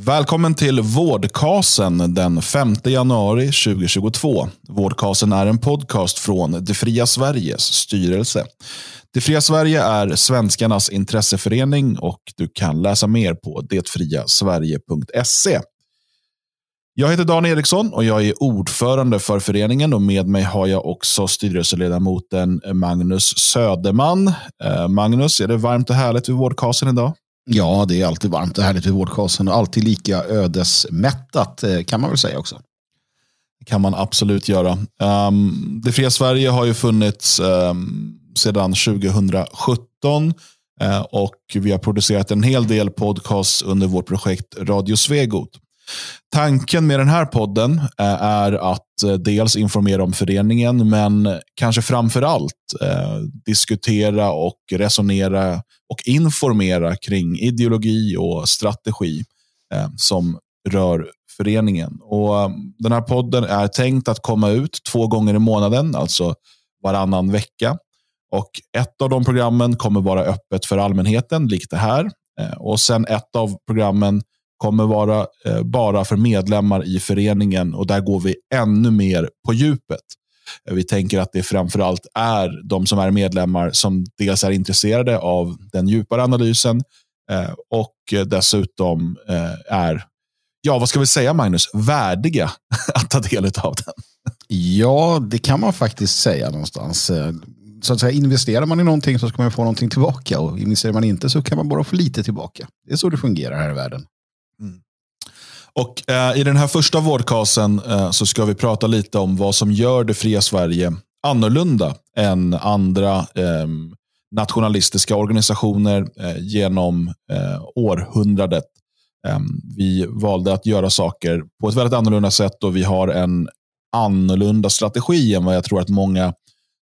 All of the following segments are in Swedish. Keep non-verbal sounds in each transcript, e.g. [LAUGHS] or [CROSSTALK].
Välkommen till Vårdkasen den 5 januari 2022. Vårdkasen är en podcast från Det fria Sveriges styrelse. Det fria Sverige är svenskarnas intresseförening och du kan läsa mer på detfriasverige.se. Jag heter Dan Eriksson och jag är ordförande för föreningen och med mig har jag också styrelseledamoten Magnus Söderman. Eh, Magnus, är det varmt och härligt vid Vårdkasen idag? Ja, det är alltid varmt och härligt vid Vårdkasen och alltid lika ödesmättat eh, kan man väl säga också. Det kan man absolut göra. Um, det fria Sverige har ju funnits um, sedan 2017 uh, eh, och vi har producerat en hel del podcasts under vårt projekt Radio Svegot. Tanken med den här podden eh, är att eh, dels informera om föreningen, men kanske framför allt eh, diskutera och resonera och informera kring ideologi och strategi som rör föreningen. Och Den här podden är tänkt att komma ut två gånger i månaden, alltså varannan vecka. Och Ett av de programmen kommer vara öppet för allmänheten, likt det här. Och sen ett av programmen kommer vara eh, bara för medlemmar i föreningen och där går vi ännu mer på djupet. Eh, vi tänker att det framförallt är de som är medlemmar som dels är intresserade av den djupare analysen eh, och dessutom eh, är, ja vad ska vi säga Magnus, värdiga [LAUGHS] att ta del av den. Ja, det kan man faktiskt säga någonstans. Eh, så att säga, investerar man i någonting så ska man få någonting tillbaka och investerar man inte så kan man bara få lite tillbaka. Det är så det fungerar här i världen. Och eh, I den här första vårdkasen eh, så ska vi prata lite om vad som gör det fria Sverige annorlunda än andra eh, nationalistiska organisationer eh, genom eh, århundradet. Ehm, vi valde att göra saker på ett väldigt annorlunda sätt och vi har en annorlunda strategi än vad jag tror att många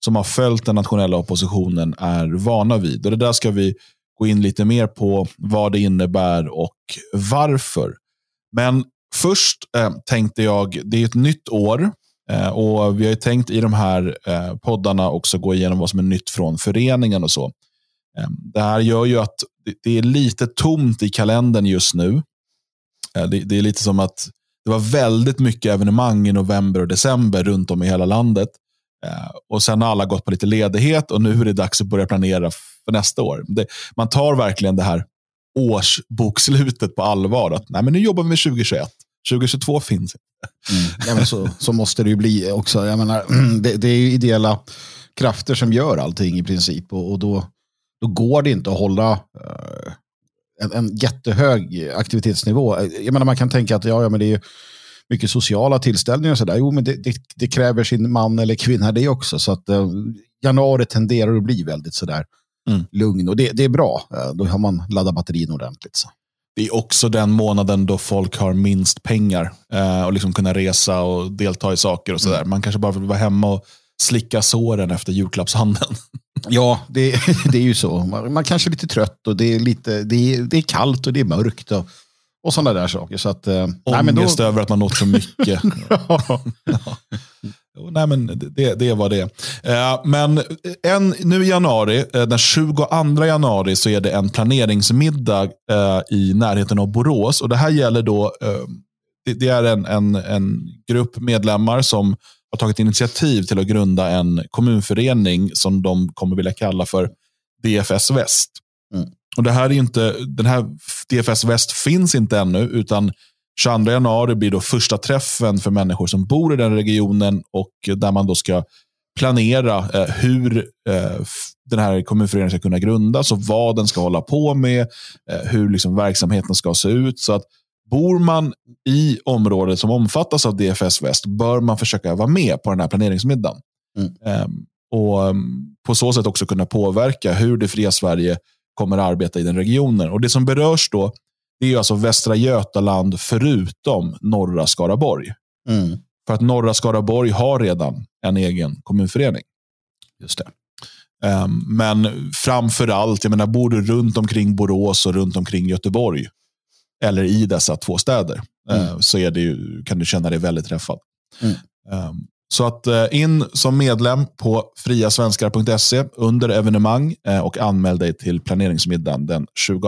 som har följt den nationella oppositionen är vana vid. Och Det där ska vi gå in lite mer på vad det innebär och varför. Men först eh, tänkte jag, det är ett nytt år eh, och vi har tänkt i de här eh, poddarna också gå igenom vad som är nytt från föreningen och så. Eh, det här gör ju att det är lite tomt i kalendern just nu. Eh, det, det, är lite som att det var väldigt mycket evenemang i november och december runt om i hela landet. Eh, och Sen har alla gått på lite ledighet och nu är det dags att börja planera för nästa år. Det, man tar verkligen det här årsbokslutet på allvar. Att nej, men nu jobbar vi med 2021. 2022 finns inte. Mm. Ja, men så, så måste det ju bli också. Jag menar, [CLEARS THROAT] det, det är ju ideella krafter som gör allting i princip. Och, och då, då går det inte att hålla uh, en, en jättehög aktivitetsnivå. Eh, jag menar, man kan tänka att ja, ja, men det är mycket sociala tillställningar och sådär. Jo, men det, det, det, kräver sin man eller kvinna det också. Så att uh, januari tenderar att bli väldigt sådär mm. lugn. Och det, det är bra. Eh, då har man laddat batterin ordentligt. Så. Det är också den månaden då folk har minst pengar eh, och liksom kunna resa och delta i saker och sådär. Mm. Man kanske bara vill vara hemma och slicka såren efter julklappshandeln. [LAUGHS] Ja, det, det är ju så. Man, man kanske är lite trött och det är, lite, det är, det är kallt och det är mörkt. Och, och sådana där saker. Så att, eh, Ångest då... över att man åt för mycket. [LAUGHS] ja. [LAUGHS] Nej, men det, det var det. Eh, men en, nu i januari, eh, den 22 januari, så är det en planeringsmiddag eh, i närheten av Borås. Och Det här gäller då, det, det är en, en, en grupp medlemmar som har tagit initiativ till att grunda en kommunförening som de kommer vilja kalla för DFS Väst. Mm. Och det här är inte, den här DFS Väst finns inte ännu, utan 22 januari blir då första träffen för människor som bor i den regionen och där man då ska planera eh, hur eh, den här kommunföreningen ska kunna grundas och vad den ska hålla på med, eh, hur liksom verksamheten ska se ut. Så att Bor man i området som omfattas av DFS Väst bör man försöka vara med på den här planeringsmiddagen. Mm. Ehm, och ehm, På så sätt också kunna påverka hur det fria Sverige kommer att arbeta i den regionen. Och Det som berörs då det är alltså Västra Götaland förutom norra Skaraborg. Mm. För att norra Skaraborg har redan en egen kommunförening. Just det. Um, men framför allt, jag menar, bor du runt omkring Borås och runt omkring Göteborg, eller i dessa två städer, mm. uh, så är det ju, kan du känna dig väldigt träffad. Mm. Um, så att uh, in som medlem på friasvenskar.se under evenemang uh, och anmäl dig till planeringsmiddagen den 22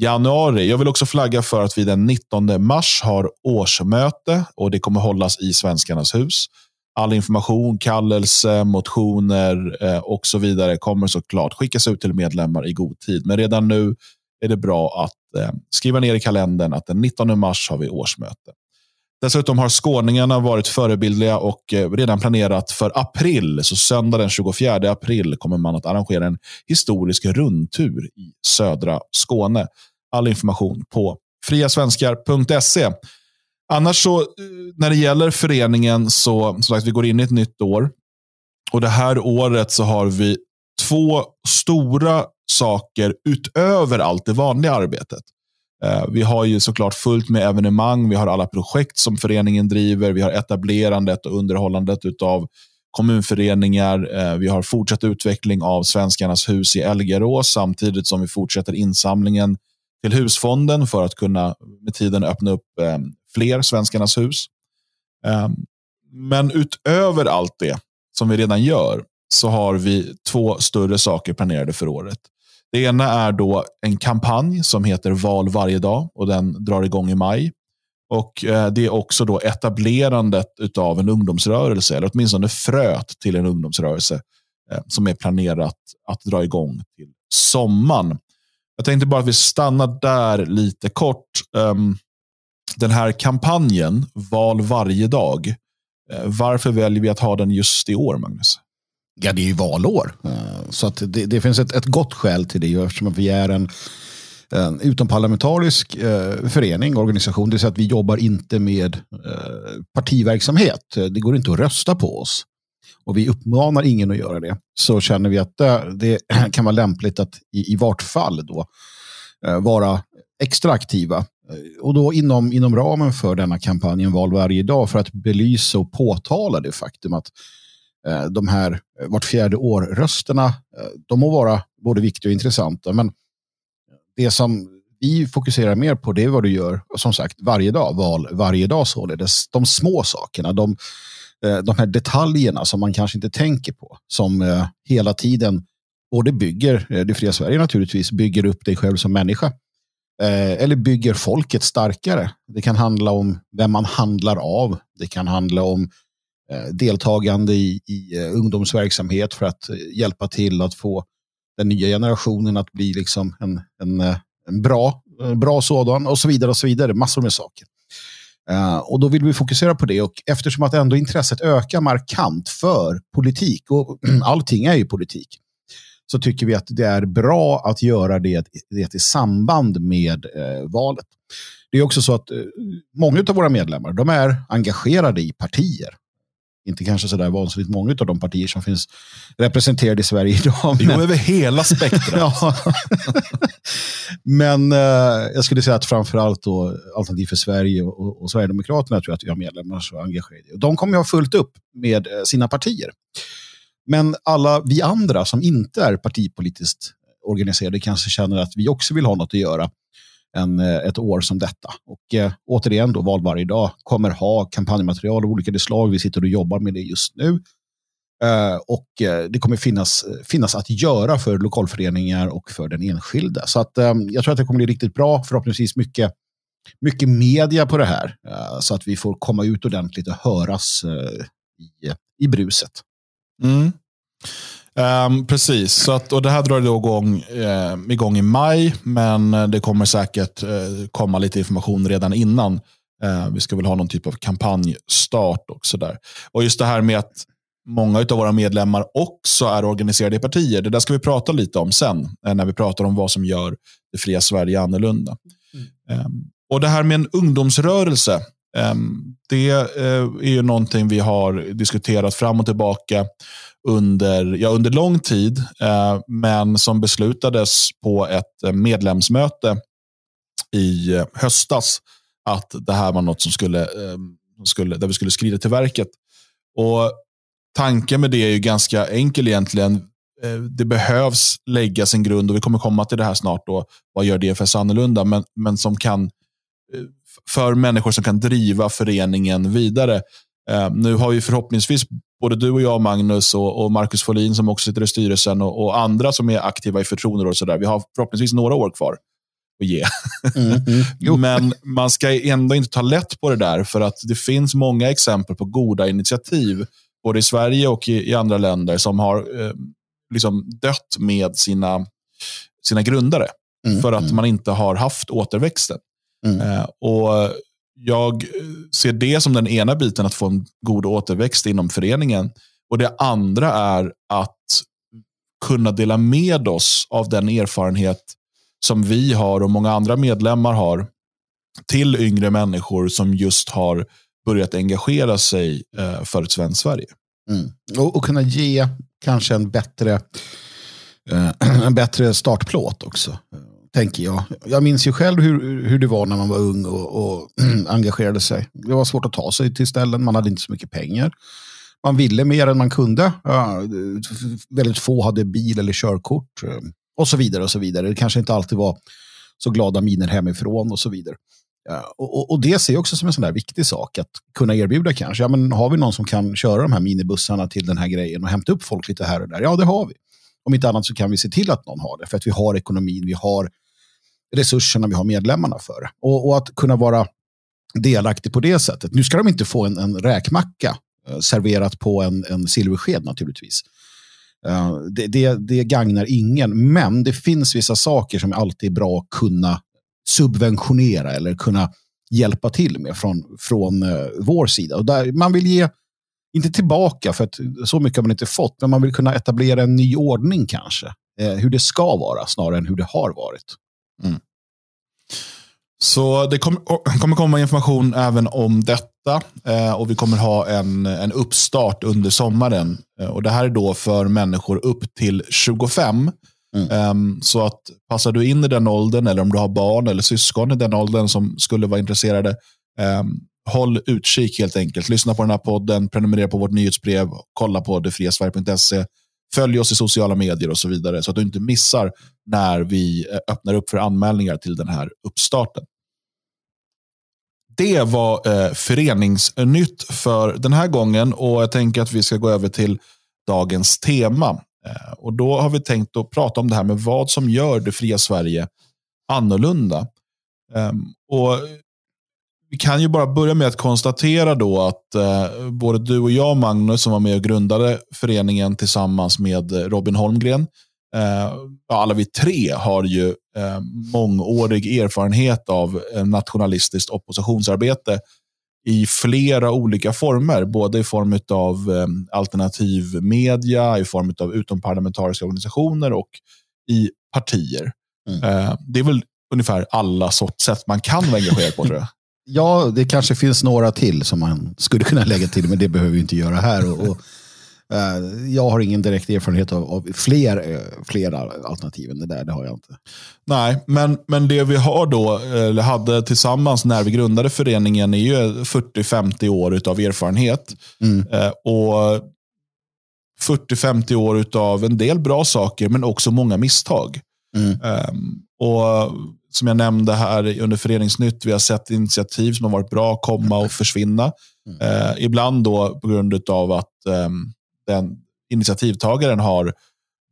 januari. Jag vill också flagga för att vi den 19 mars har årsmöte och det kommer hållas i Svenskarnas hus. All information, kallelse, motioner eh, och så vidare kommer såklart skickas ut till medlemmar i god tid. Men redan nu är det bra att eh, skriva ner i kalendern att den 19 mars har vi årsmöte. Dessutom har skåningarna varit förebildliga och eh, redan planerat för april. Så söndag den 24 april kommer man att arrangera en historisk rundtur i södra Skåne. All information på friasvenskar.se. Annars så, eh, när det gäller föreningen, så som sagt, vi går in i ett nytt år. Och Det här året så har vi två stora saker utöver allt det vanliga arbetet. Eh, vi har ju såklart fullt med evenemang. Vi har alla projekt som föreningen driver. Vi har etablerandet och underhållandet av kommunföreningar. Eh, vi har fortsatt utveckling av Svenskarnas hus i Elgerås samtidigt som vi fortsätter insamlingen till husfonden för att kunna med tiden öppna upp eh, fler Svenskarnas hus. Men utöver allt det som vi redan gör så har vi två större saker planerade för året. Det ena är då en kampanj som heter Val varje dag och den drar igång i maj. Och eh, Det är också då etablerandet av en ungdomsrörelse, eller åtminstone fröet till en ungdomsrörelse eh, som är planerat att dra igång till sommaren. Jag tänkte bara att vi stannar där lite kort. Ehm, den här kampanjen, Val varje dag, eh, varför väljer vi att ha den just i år, Magnus? Ja, det är ju valår. Eh, så att det, det finns ett, ett gott skäl till det eftersom vi är en, en utomparlamentarisk eh, förening, organisation. Det vill säga att vi jobbar inte med eh, partiverksamhet. Eh, det går inte att rösta på oss. Och vi uppmanar ingen att göra det. Så känner vi att det, det [CLEARS THROAT] kan vara lämpligt att i, i vart fall då eh, vara extra aktiva. Eh, och då inom, inom ramen för denna kampanjen Val varje dag för att belysa och påtala det faktum att Eh, de här eh, vart fjärde år-rösterna, eh, de må vara både viktiga och intressanta, men det som vi fokuserar mer på det är vad du gör, som sagt, varje dag, val varje dag således. De små sakerna, de, de här detaljerna som man kanske inte tänker på, som hela tiden både bygger, det fria Sverige naturligtvis, bygger upp dig själv som människa. Eller bygger folket starkare. Det kan handla om vem man handlar av. Det kan handla om Eh, Eh, deltagande i, i eh, ungdomsverksamhet för att eh, hjälpa till att få den nya generationen att bli liksom en, en, en bra, bra sådan och så vidare. och så vidare. Massor med saker. Uh, och då vill vi fokusera på det och eftersom att ändå intresset ökar markant för politik och [CLEARS THROAT] allting är ju politik så tycker vi att det är bra att göra det, det i samband med uh, valet. Det är också så att uh, många av våra medlemmar de är engagerade i partier inte kanske sådär vansinnigt många av de partier som finns representerade i Sverige idag. Vi går över hela spektrat. [LAUGHS] ja. men eh, jag skulle säga att framförallt då Alternativ för Sverige och, och Sverigedemokraterna tror jag att vi har medlemmar som är engagerade. De kommer ha fullt upp med eh, sina partier. Men alla vi andra som inte är partipolitiskt organiserade kanske känner att vi också vill ha något att göra en, eh, ett år som detta. Och eh, återigen, då, Val varje dag kommer ha kampanjmaterial av olika slag. Vi sitter och jobbar med det just nu. Eh, och eh, det kommer finnas, finnas att göra för lokalföreningar och för den enskilde. Så att, eh, jag tror att det kommer bli riktigt bra. Förhoppningsvis mycket, mycket media på det här. Eh, så att vi får komma ut ordentligt och höras eh, i, i bruset. Mm. Um, precis, så att, och det här drar då igång, eh, igång i maj, men det kommer säkert eh, komma lite information redan innan. Eh, vi ska väl ha någon typ av kampanjstart också där. Och just det här med att många av våra medlemmar också är organiserade i partier. Det där ska vi prata lite om sen, eh, när vi pratar om vad som gör det fria Sverige annorlunda. Mm. Um, och det här med en ungdomsrörelse, um, det uh, är ju någonting vi har diskuterat fram och tillbaka under, ja, under lång tid, eh, men som beslutades på ett eh, medlemsmöte i eh, höstas att det här var något som skulle, eh, skulle, där vi skulle skrida till verket. Och Tanken med det är ju ganska enkel egentligen. Eh, det behövs läggas en grund och vi kommer komma till det här snart. Då, vad gör DFS annorlunda? Men, men som kan eh, för människor som kan driva föreningen vidare. nu har vi förhoppningsvis både du och jag, Magnus och, och Marcus Folin som också sitter i styrelsen och, och andra som är aktiva i förtroenderåd. Vi har förhoppningsvis några år kvar. att ge. Mm, mm. [LAUGHS] Men man ska ändå inte ta lätt på det där, för att det finns många exempel på goda initiativ, både i Sverige och i, i andra länder, som har eh, liksom dött med sina, sina grundare. Mm, för att mm. man inte har haft återväxten. Mm. Eh, och jag eh, ser det som den ena biten, att få en god återväxt inom föreningen. Och Det andra är att kunna dela med oss av den erfarenhet som vi har och många andra medlemmar har till yngre människor som just har börjat engagera sig eh, för ett svenskt Sverige. Mm. Och, och, kunna ge kanske en bättre, eh, [CLEARS THROAT] en bättre startplåt också tänker jag. Jag minns ju själv hur, hur det var när man var ung och, och [CLEARS THROAT] engagerade sig. Det var svårt att ta sig till ställen, man hade inte så mycket pengar. Man ville mer än man kunde. Ja, väldigt få hade bil eller körkort. Eh, och så vidare. och så vidare. Det kanske inte alltid var så glada miner hemifrån och så vidare. Ja, och, och, det ser jag också som en sån där viktig sak, att kunna erbjuda kanske. Ja, men har vi någon som kan köra de här minibussarna till den här grejen och hämta upp folk lite här och där? Ja, det har vi. Om inte annat så kan vi se till att någon har det, för att vi har ekonomin, vi har resurserna vi har medlemmarna för. Och, och, att kunna vara delaktig på det sättet. Nu ska de inte få en, en räkmacka eh, serverat på en, en silversked naturligtvis. Eh, det, det, det gagnar ingen, men det finns vissa saker som alltid är bra att kunna subventionera eller kunna hjälpa till med från, från eh, vår sida. Och där man vill ge, inte tillbaka, för att så mycket har man inte fått, men man vill kunna etablera en ny ordning kanske. Eh, hur det ska vara snarare än hur det har varit. Mm. Så det kommer, kommer komma information även om detta. Eh, och Vi kommer ha en, en uppstart under sommaren. Eh, och Det här är då för människor upp till 25. Mm. Eh, så att passar du in i den åldern, eller om du har barn eller syskon i den åldern som skulle vara intresserade, ehm, håll utkik helt enkelt. Lyssna på den här podden, prenumerera på vårt nyhetsbrev, kolla på detfriasverige.se Följ oss i sociala medier och så vidare så att du inte missar när vi eh, öppnar upp för anmälningar till den här uppstarten. Det var eh, föreningsnytt för den här gången och jag tänker att vi ska gå över till dagens tema. Eh, och Då har vi tänkt att prata om det här med vad som gör det fria Sverige annorlunda. Eh, och vi kan ju bara börja med att konstatera då att eh, både du och jag, Magnus, som var med och grundade föreningen tillsammans med Robin Holmgren, eh, alla vi tre har ju eh, mångårig erfarenhet av nationalistiskt oppositionsarbete i flera olika former, både i form av eh, alternativ media, i form av utomparlamentariska organisationer och i partier. Mm. Eh, det är väl ungefär alla sorts sätt man kan vara engagerad på, tror jag. Ja, det kanske finns några till som man skulle kunna lägga till, men det behöver vi inte göra här. Och, och uh, jag har ingen direkt erfarenhet av, av fler, uh, fler alternativ än det där. Det har jag inte. Nej, men, men det vi har då, eller hade tillsammans när vi grundade föreningen är ju 40-50 år av erfarenhet. Mm. Uh, och 40-50 år av en del bra saker, men också många misstag. Mm. Um, och som jag nämnde här under Föreningsnytt, vi har sett initiativ som har varit bra komma och försvinna. Mm. Eh, ibland då på grund av att eh, den initiativtagaren har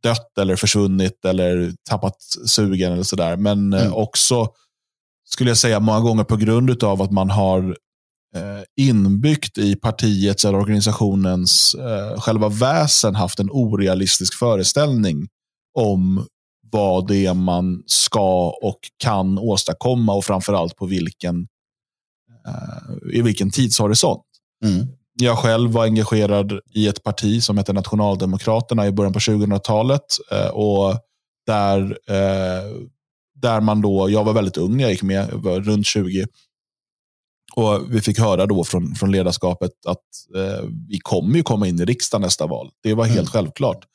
dött eller försvunnit eller tappat sugen eller sådär. Men eh, mm. också, skulle jag säga, många gånger på grund av att man har eh, inbyggt i partiets eller organisationens eh, själva väsen haft en orealistisk föreställning om vad det är man ska och kan åstadkomma och framförallt på vilken, uh, i vilken tidshorisont. Mm. Jag själv var engagerad i ett parti som hette Nationaldemokraterna i början på 2000-talet. Uh, eh, och där, uh, där man då, jag var väldigt ung när jag gick med, jag var runt 20. Och Vi fick höra då från, från ledarskapet att vi kommer ju komma in i riksdagen nästa val. Det var helt mm. självklart.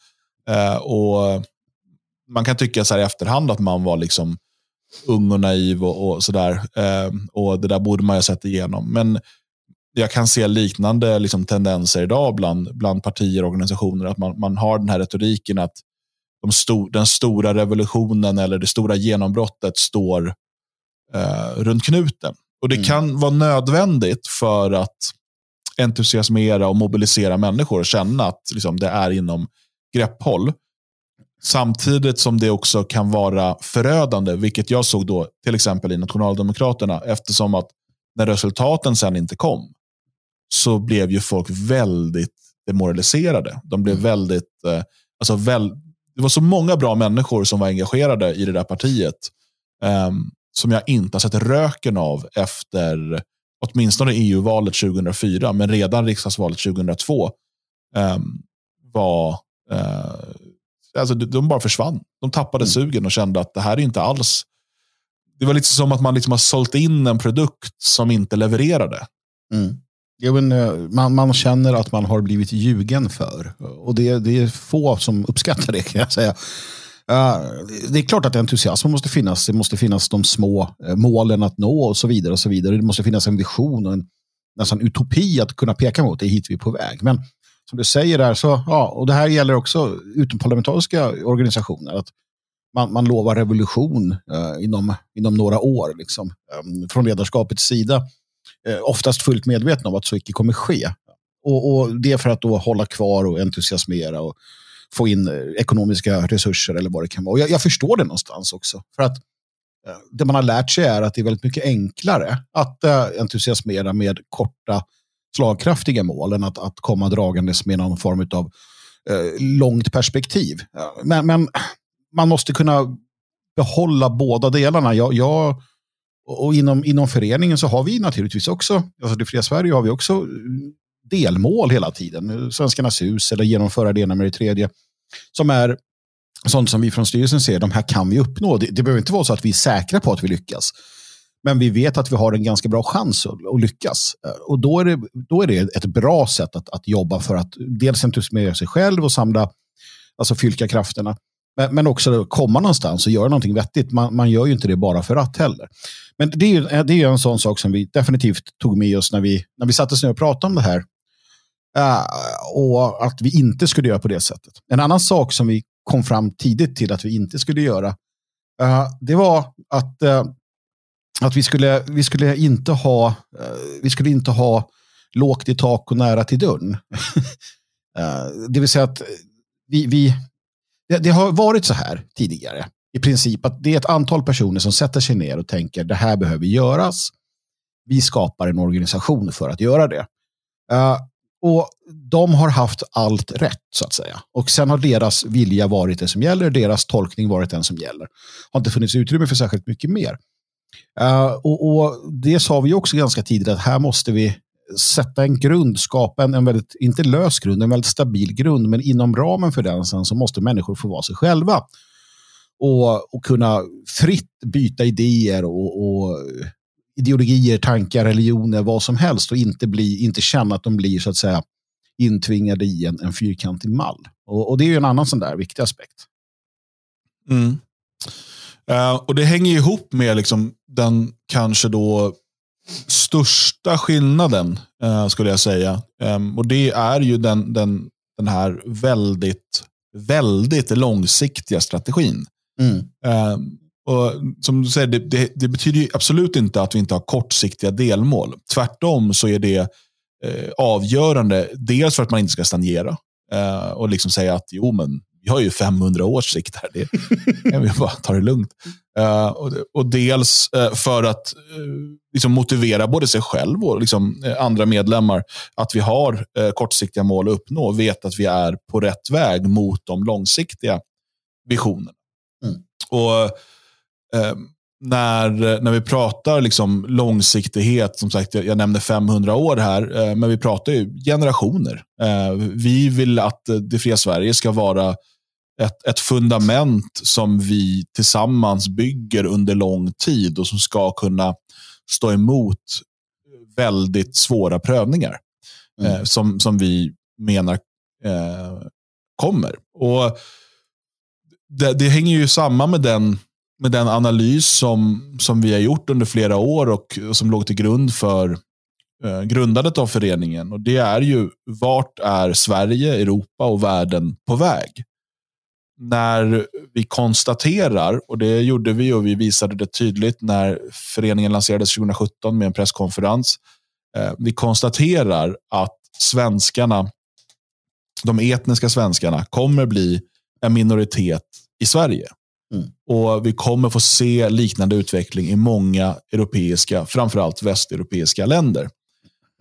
och man kan tycka så här i efterhand att man var liksom ung och naiv och, och sådär. Eh, och det där borde man ju ha sett igenom. Men jag kan se liknande liksom, tendenser idag bland, bland partier och organisationer. Att man, man har den här retoriken att de sto den stora revolutionen eller det stora genombrottet står eh, runt knuten. Och Det mm. kan vara nödvändigt för att entusiasmera och mobilisera människor och känna att liksom, det är inom grepphåll. Samtidigt som det också kan vara förödande, vilket jag såg då till exempel i Nationaldemokraterna, eftersom att när resultaten sen inte kom så blev ju folk väldigt demoraliserade. De blev mm. väldigt, eh, alltså väl, det var så många bra människor som var engagerade i det där partiet eh, som jag inte har sett röken av efter åtminstone EU-valet 2004, men redan riksdagsvalet 2002 eh, var eh, alltså, de bara försvann. De tappade mm. sugen och kände att det här är inte alls... Det var lite som att man liksom har sålt in en produkt som inte levererade. Mm. Ja, men, eh, man, man känner att man har blivit ljugen för. Och det, det är få som uppskattar det kan jag säga. Uh, det är klart att entusiasm måste finnas. Det måste finnas de små uh, målen att nå och så vidare. och så vidare. Det måste finnas en vision och en nästan utopi att kunna peka mot. Det är hit vi är på väg. Men som du säger där, så, ja, och det här gäller också utomparlamentariska organisationer. Att man, man lovar revolution eh, inom, inom några år liksom, eh, från ledarskapets sida. Eh, oftast fullt medvetna om att så icke kommer ske. Och, och, Det är för att då hålla kvar och entusiasmera och få in eh, ekonomiska resurser eller vad det kan vara. Och jag, jag förstår det någonstans också. För att eh, det man har lärt sig är att det är väldigt mycket enklare att eh, entusiasmera med korta slagkraftiga mål än att, att komma dragandes med någon form av eh, långt perspektiv. Men, men, man måste kunna behålla båda delarna. Jag, jag och inom, inom föreningen så har vi naturligtvis också, alltså det fria Sverige har vi också delmål hela tiden. Svenskarnas hus eller genomföra det ena med det tredje. Som är sånt som vi från styrelsen ser, de här kan vi uppnå. Det, det behöver inte vara så att vi är säkra på att vi lyckas. Men vi vet att vi har en ganska bra chans att, att lyckas. Eh, och då är, det, då är det ett bra sätt att, att jobba för att dels entusiasmera sig själv och samla, alltså fylka krafterna. Men, men också komma någonstans och göra någonting vettigt. Man, man gör ju inte det bara för att heller. Men det är, eh, det är en sån sak som vi definitivt tog med oss när vi, när vi satte oss ner och pratade om det här. Uh, och att vi inte skulle göra på det sättet. En annan sak som vi kom fram tidigt till att vi inte skulle göra, uh, det var att, uh, att vi, skulle, vi skulle inte ha eh, vi skulle inte ha lågt i tak och nära till dörren. [LAUGHS] Eh, det vill säga att vi, vi det, det, har varit så här tidigare i princip att det är ett antal personer som sätter sig ner och tänker det här behöver göras. Vi skapar en organisation för att göra det. Uh, och de har haft allt rätt så att säga. Och sen har deras vilja varit det som gäller, deras tolkning varit den som gäller. Har inte funnits utrymme för särskilt mycket mer. Uh, och, och, det sa vi också ganska tidigt att här måste vi sätta en grund, skapa en, en väldigt, inte lös grund, en väldigt stabil grund, men inom ramen för den sen så måste människor få vara sig själva och, och kunna fritt byta idéer och, och ideologier, tankar, religioner, vad som helst och inte, bli, inte känna att de blir så att säga intvingade i en, en fyrkantig mall. Och, och det är ju en annan sån där viktig aspekt. Mm. Uh, och Det hänger ihop med liksom den kanske då största skillnaden, uh, skulle jag säga. Um, och Det är ju den, den, den här väldigt, väldigt långsiktiga strategin. Mm. Uh, och som du säger, det, det, det, betyder absolut inte att vi inte har kortsiktiga delmål. Tvärtom så är det eh, avgörande. Dels för att man inte ska stagnera eh, och liksom säga att jo, men vi har ju 500 års sikt här. Det kan vi bara ta det lugnt. Uh, och, och, dels uh, för att uh, liksom motivera både sig själv och liksom, andra medlemmar att vi har kortsiktiga mål att uppnå och vet att vi är på rätt väg mot de långsiktiga visionerna. Mm. Och när, när vi pratar liksom långsiktighet, som sagt, jag, jag nämnde 500 år här, men vi pratar ju generationer. Vi vill att det fria Sverige ska vara ett, ett fundament som vi tillsammans bygger under lång tid och som ska kunna stå emot väldigt svåra prövningar mm. eh, som, som vi menar eh, kommer. Och det, det, hänger ju samman med den, med den analys som, som vi har gjort under flera år och, och som låg till grund för eh, grundandet av föreningen. Och Det är ju vart är Sverige, Europa och världen på väg? När vi konstaterar, och det gjorde vi och vi visade det tydligt när föreningen lanserades 2017 med en presskonferens. Eh, vi konstaterar att svenskarna, de etniska svenskarna, kommer bli en minoritet i Sverige. Mm. Och Vi kommer få se liknande utveckling i många europeiska, framförallt västeuropeiska länder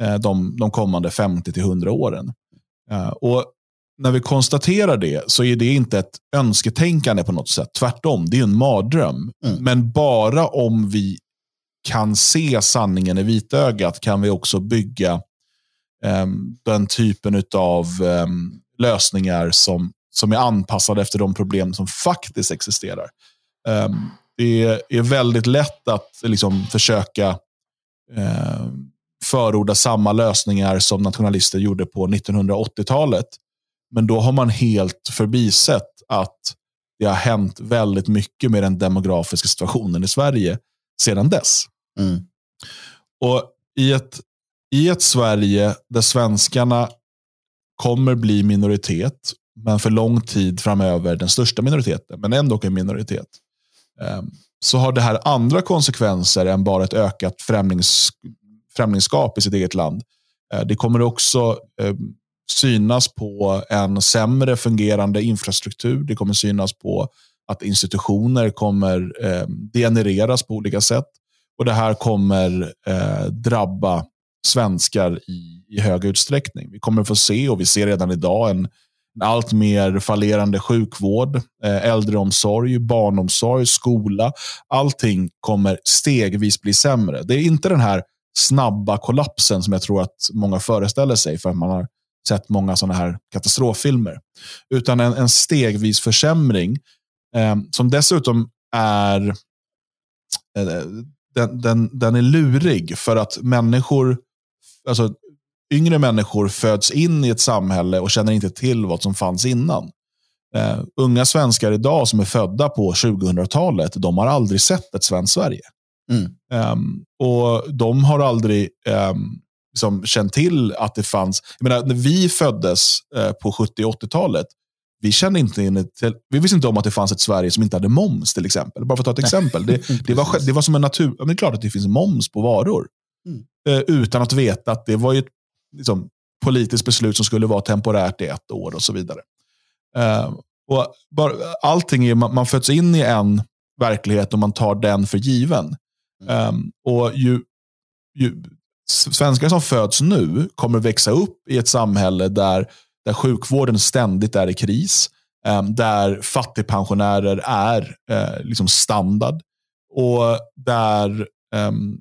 eh, de, de kommande 50-100 åren. Eh, och när vi konstaterar det så är det inte ett önsketänkande på något sätt. Tvärtom, det är en mardröm. Mm. Men bara om vi kan se sanningen i vitögat kan vi också bygga um, den typen av um, lösningar som, som är anpassade efter de problem som faktiskt existerar. Um, det är väldigt lätt att liksom, försöka förorda samma lösningar som nationalister gjorde på 1980-talet. Men då har man helt förbisett att det har hänt väldigt mycket med den demografiska situationen i Sverige sedan dess. Mm. Och i ett, I ett Sverige där svenskarna kommer bli minoritet, men för lång tid framöver den största minoriteten, men ändå en minoritet, ehm, så har det här andra konsekvenser än bara ett ökat främlings, främlingskap i sitt eget land. Eh, det kommer också ehm, synas på en sämre fungerande infrastruktur. Det kommer synas på att institutioner kommer eh, degenereras på olika sätt. Och Det här kommer eh, drabba svenskar i, i hög utsträckning. Vi kommer få se, och vi ser redan idag, en, en allt mer fallerande sjukvård, eh, äldreomsorg, barnomsorg, skola. Allting kommer stegvis bli sämre. Det är inte den här snabba kollapsen som jag tror att många föreställer sig för att man har sett många sådana här katastroffilmer. Utan en, en stegvis försämring eh, som dessutom är eh, den, den, den är lurig för att människor, alltså yngre människor föds in i ett samhälle och känner inte till vad som fanns innan. Uh, unga svenskar idag som är födda på 2000-talet, de har aldrig sett ett svenskt Sverige. Mm. Um, och de har aldrig um, liksom, känt till att det fanns... Jag menar, när vi föddes uh, på 70 80-talet, vi kände inte in ett, vi visste inte om att det fanns ett Sverige som inte hade moms till exempel. Bara för att ta ett exempel. Det, [LAUGHS] det, var, det var som en natur... Det är klart att det finns moms på varor. Mm. Uh, utan att veta att det var ett liksom, politiskt beslut som skulle vara temporärt i ett år och så vidare. Uh, och bara, allting är, man, man föds in i en verklighet och man tar den för given. Mm. Um, och ju, ju, Svenskar som föds nu kommer växa upp i ett samhälle där, där sjukvården ständigt är i kris. Um, där fattigpensionärer är uh, liksom standard. Och där um,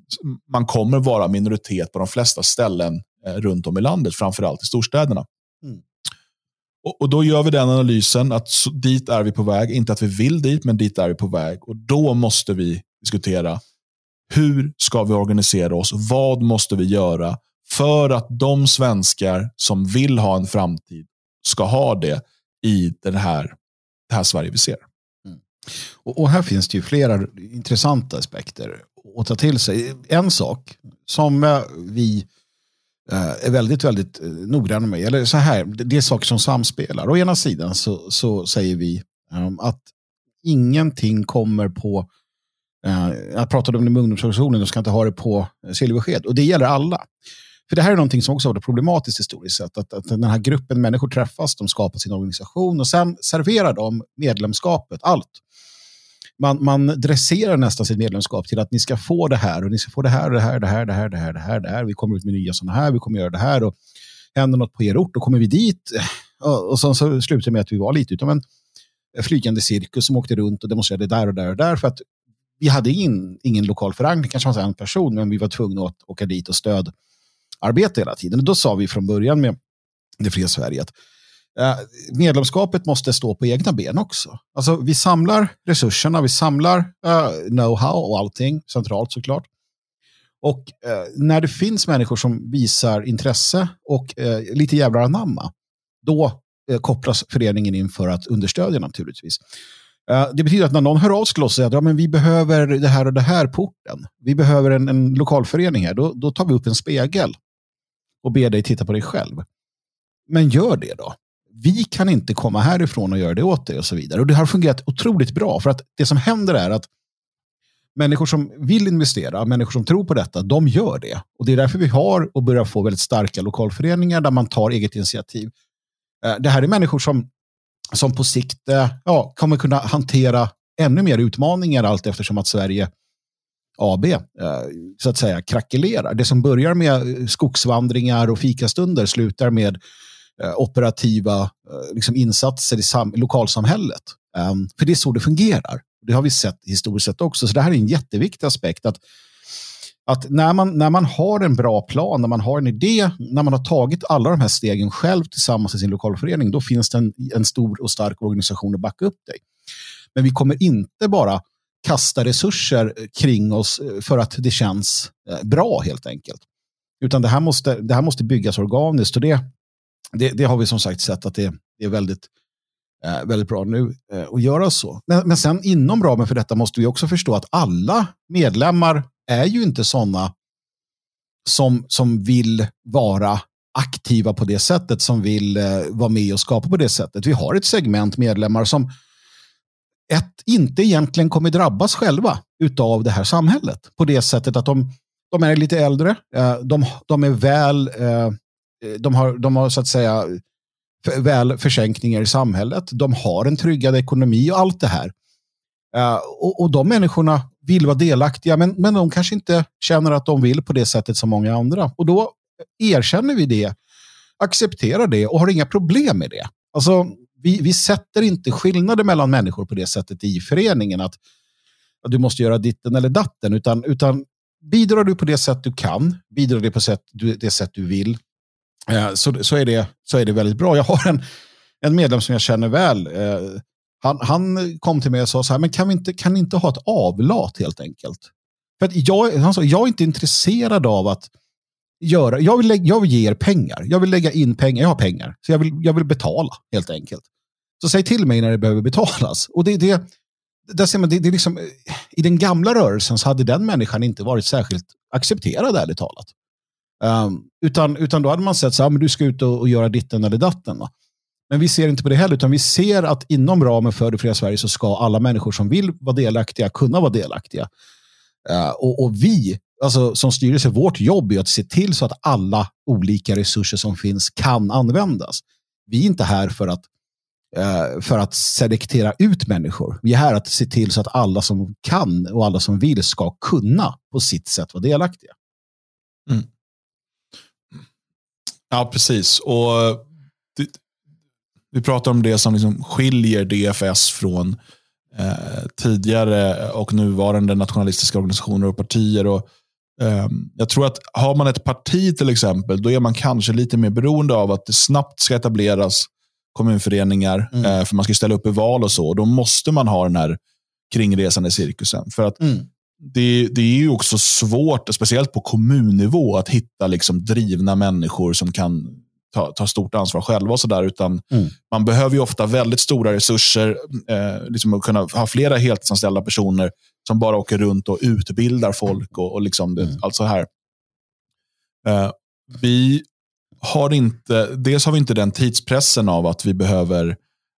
man kommer vara minoritet på de flesta ställen uh, runt om i landet, framförallt i storstäderna. Mm. Och, Då gör vi den analysen att dit är vi på väg. Inte att vi vill dit, men dit är vi på väg. Och Då måste vi diskutera hur ska vi organisera oss? Vad måste vi göra för att de svenskar som vill ha en framtid ska ha det i den här, det här Sverige vi ser? Mm. Och, och, här finns det ju flera intressanta aspekter att ta till sig. En sak som vi eh, är väldigt, väldigt eh, noggranna med, eller så här, det är saker som samspelar. Å ena sidan så, så säger vi um, att ingenting kommer på Eh, jag pratade om det med ungdomsorganisationen, de ska inte ha det på eh, silversked. Och det gäller alla. För det här är någonting som också har varit problematiskt historiskt sett. Att, att den här gruppen människor träffas, de skapar sin organisation och sen serverar de medlemskapet, allt. Man, man dresserar nästan sitt medlemskap till att ni ska få det här och ni ska få det här, det här, det här, det här, det här, det här, det här. Vi kommer ut med nya sådana här, vi kommer göra det här och händer något på er ort, då kommer vi dit. Eh, och sen så slutar det med att vi var lite utav en flygande cirkus som åkte runt och demonstrerade där och där och där för att vi hade in, ingen lokal förankring, kanske en person, men vi var tvungna att åka dit och stödarbeta hela tiden. Och då sa vi från början med Det fria Sverige att eh, medlemskapet måste stå på egna ben också. Alltså, vi samlar resurserna, vi samlar uh, know-how och allting centralt såklart. Och uh, när det finns människor som visar intresse och uh, lite jävlar anamma, då kopplas föreningen in för att understödja naturligtvis. Eh, det betyder att när någon hör av sig och säger att ja, men vi behöver det här och det här på orten. Vi behöver en, en lokalförening här. Då, då tar vi upp en spegel och ber dig titta på dig själv. Men gör det då. Vi kan inte komma härifrån och göra det åt dig och så vidare. Och det har fungerat otroligt bra för att det som händer är att människor som vill investera, människor som tror på detta, de gör det. Och det är därför vi har och börjar få väldigt starka lokalföreningar där man tar eget initiativ. Eh, det här är människor som som på sikt eh, ja, kommer kunna hantera ännu mer utmaningar allt eftersom att Sverige AB eh, så att säga krackelerar. Det som börjar med eh, skogsvandringar och fikastunder slutar med operativa liksom insatser i lokalsamhället. Ehm, för det är så det fungerar. Det har vi sett historiskt sett också. Så det här är en jätteviktig aspekt. att att när man, när man har en bra plan, när man har en idé, när man har tagit alla de här stegen själv tillsammans i sin lokalförening, då finns det en, en stor och stark organisation att backa upp dig. Men vi kommer inte bara kasta resurser kring oss eh, för att det känns eh, bra helt enkelt. Utan det här måste, det här måste byggas organiskt och det, det, det har vi som sagt sett att det, det är väldigt, Eh, väldigt bra nu eh, att göra så. Men, men sen inom ramen för detta måste vi också förstå att alla medlemmar är ju inte sådana som, som vill vara aktiva på det sättet, som vill eh, vara med och skapa på det sättet. Vi har ett segment medlemmar som ett, inte egentligen kommer drabbas själva utav det här samhället på det sättet att de, de är lite äldre, eh, de, de är väl, eh, de har, de har så att säga väl försänkningar i samhället, de har en tryggad ekonomi och allt det här. Uh, och, och de människorna vill vara delaktiga, men, men de kanske inte känner att de vill på det sättet som många andra. Och då erkänner vi det, accepterar det och har inga problem med det. Alltså, vi, vi sätter inte skillnader mellan människor på det sättet i föreningen, att, att du måste göra ditten eller datten, utan, utan bidrar du på det sätt du kan, bidrar du på sätt, det sätt du vill, eh, så, så, är det, så är det väldigt bra. Jag har en, en medlem som jag känner väl, eh, han, han kom till mig och sa så här, men kan vi inte, kan ni inte ha ett avlat helt enkelt? För att jag, han sa, jag är inte intresserad av att göra, jag vill, jag vill ge er pengar, jag vill lägga in pengar, jag har pengar, så jag vill, jag vill betala helt enkelt. Så säg till mig när det behöver betalas. Och det, det, där ser man, det, det liksom, I den gamla rörelsen så hade den människan inte varit särskilt accepterad, ärligt talat. Um, utan, utan då hade man sett så här, ah, men du ska ut och, och göra ditten eller datten. Va? Men vi ser inte på det heller, utan vi ser att inom ramen för det fria Sverige så ska alla människor som vill vara delaktiga kunna vara delaktiga. Uh, och, och, vi, alltså som styrelse, vårt jobb är att se till så att alla olika resurser som finns kan användas. Vi är inte här för att, uh, för att selektera ut människor. Vi är här att se till så att alla som kan och alla som vill ska kunna på sitt sätt vara delaktiga. Mm. Ja, precis. Och det, vi pratar om det som liksom skiljer DFS från eh, tidigare och nuvarande nationalistiska organisationer och partier. Och, eh, jag tror att har man ett parti till exempel, då är man kanske lite mer beroende av att det snabbt ska etableras kommunföreningar, mm. eh, för man ska ställa upp i val och så. Och då måste man ha den här kringresande cirkusen. För att mm. Det, det, är ju också svårt, speciellt på kommunnivå, att hitta liksom drivna människor som kan ta, ta stort ansvar själva. och så där, utan mm. Man behöver ju ofta väldigt stora resurser, eh, liksom att kunna ha flera heltidsanställda personer som bara åker runt och utbildar folk. och, och liksom mm. allt så här. Eh, vi har inte, dels har vi inte den tidspressen av att vi behöver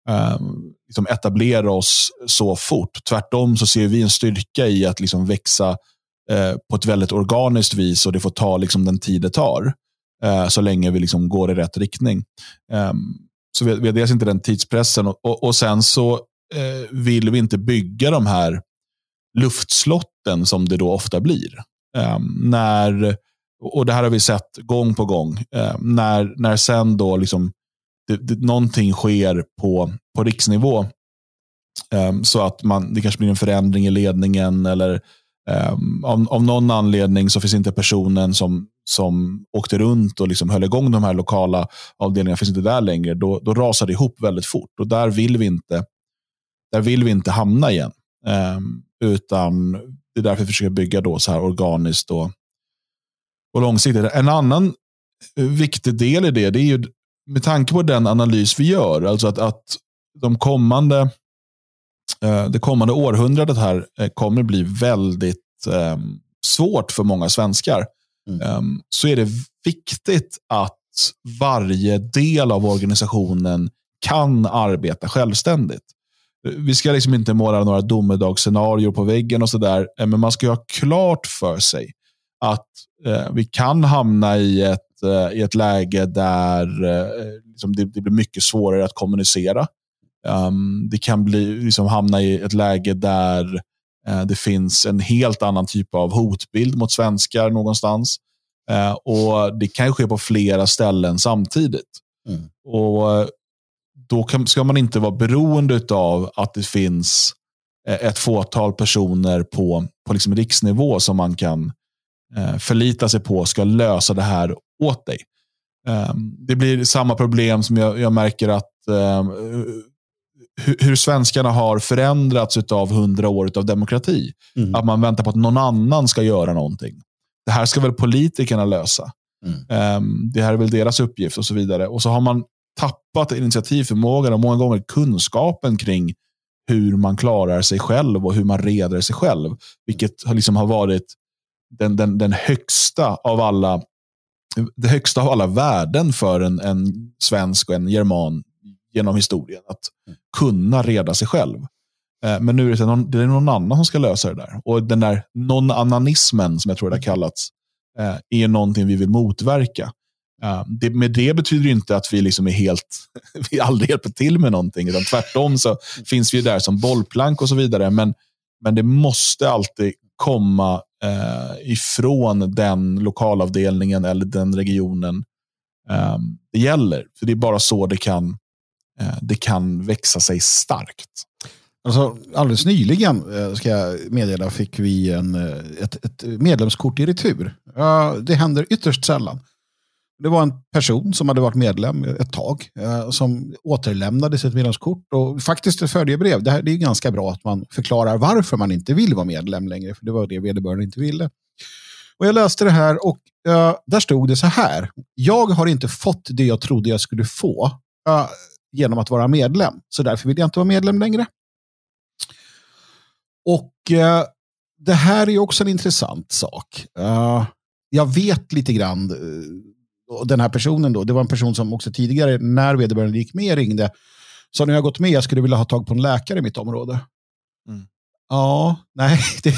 eh, liksom etablera oss så fort. Tvärtom så ser vi en styrka i att liksom växa eh, på ett väldigt organiskt vis och det får ta liksom den tid det tar eh, så länge vi liksom går i rätt riktning. Eh, så vi, vi har dels inte den tidspressen och, och, och sen så eh, vill vi inte bygga de här luftslotten som det då ofta blir. Ehm, när, och Det här har vi sett gång på gång. Ehm, när, när sen då liksom det, det, någonting sker på, på riksnivå Um, så att man, det kanske blir en förändring i ledningen eller Um, av, av, någon anledning så finns inte personen som, som åkte runt och liksom höll igång de här lokala avdelningarna finns inte där längre. Då, då rasar det ihop väldigt fort och där vill vi inte, där vill vi inte hamna igen. Um, utan det är därför vi försöker bygga då så här organiskt och, och långsiktigt. En annan viktig del i det, det är ju med tanke på den analys vi gör, alltså att, att de kommande Eh, det kommande århundradet här eh, kommer bli väldigt ehm, svårt för många svenskar. Mm. Ehm, så är det viktigt att varje del av organisationen kan arbeta självständigt. Vi ska liksom inte måla några domedagsscenarier på väggen och sådär, eh, men man ska ha klart för sig att vi kan hamna i ett, i ett läge där liksom det, det blir mycket svårare att kommunicera Um, det kan bli, liksom, hamna i ett läge där uh, det finns en helt annan typ av hotbild mot svenskar någonstans. Uh, och Det kan ske på flera ställen samtidigt. Mm. Och Då kan, ska man inte vara beroende av att det finns ett fåtal personer på, på liksom riksnivå som man kan eh, förlita sig på ska lösa det här åt dig. Eh, det blir samma problem som jag, jag märker att eh, hur, hur svenskarna har förändrats av hundra år av demokrati. Mm. Att man väntar på att någon annan ska göra någonting. Det här ska väl politikerna lösa. Mm. Ehm, det här är väl deras uppgift och så vidare. Och så har man tappat initiativförmågan och många gånger kunskapen kring hur man klarar sig själv och hur man reder sig själv. Vilket liksom har varit den, den, den högsta av alla det högsta av alla värden för en, en svensk och en german genom historien. Att kunna reda sig själv. Eh, men nu är det, någon, det är någon annan som ska lösa det där. Och den där non-ananismen, som jag tror det har kallats, eh, är någonting vi vill motverka. Uh, det, med det betyder inte att vi liksom är helt, [LAUGHS] vi aldrig hjälper till med någonting. Utan tvärtom så finns vi där som bollplank och så vidare. Men, men det måste alltid komma eh, ifrån den lokalavdelningen eller den regionen eh, det gäller. För Det är bara så det kan, eh, det kan växa sig starkt. Alltså, alldeles nyligen eh, ska jag meddela fick vi en, eh, ett, ett medlemskort i retur. det händer ytterst sällan. Det var en person som hade varit medlem ett tag eh, som återlämnade sitt medlemskort och faktiskt ett följebrev. Det, här, det är ganska bra att man förklarar varför man inte vill vara medlem längre, för det var det vederbörande inte ville. Och Jag läste det här och uh, där stod det så här. Jag har inte fått det jag trodde jag skulle få uh, genom att vara medlem, så därför vill jag inte vara medlem längre. Och uh, det här är också en intressant sak. jag vet lite grann och den här personen då, det var en person som också tidigare, när vederbörande gick med, ringde. Så när jag gått med, jag skulle vilja ha tag på en läkare i mitt område. Mm. Ja, nej, [LAUGHS] det,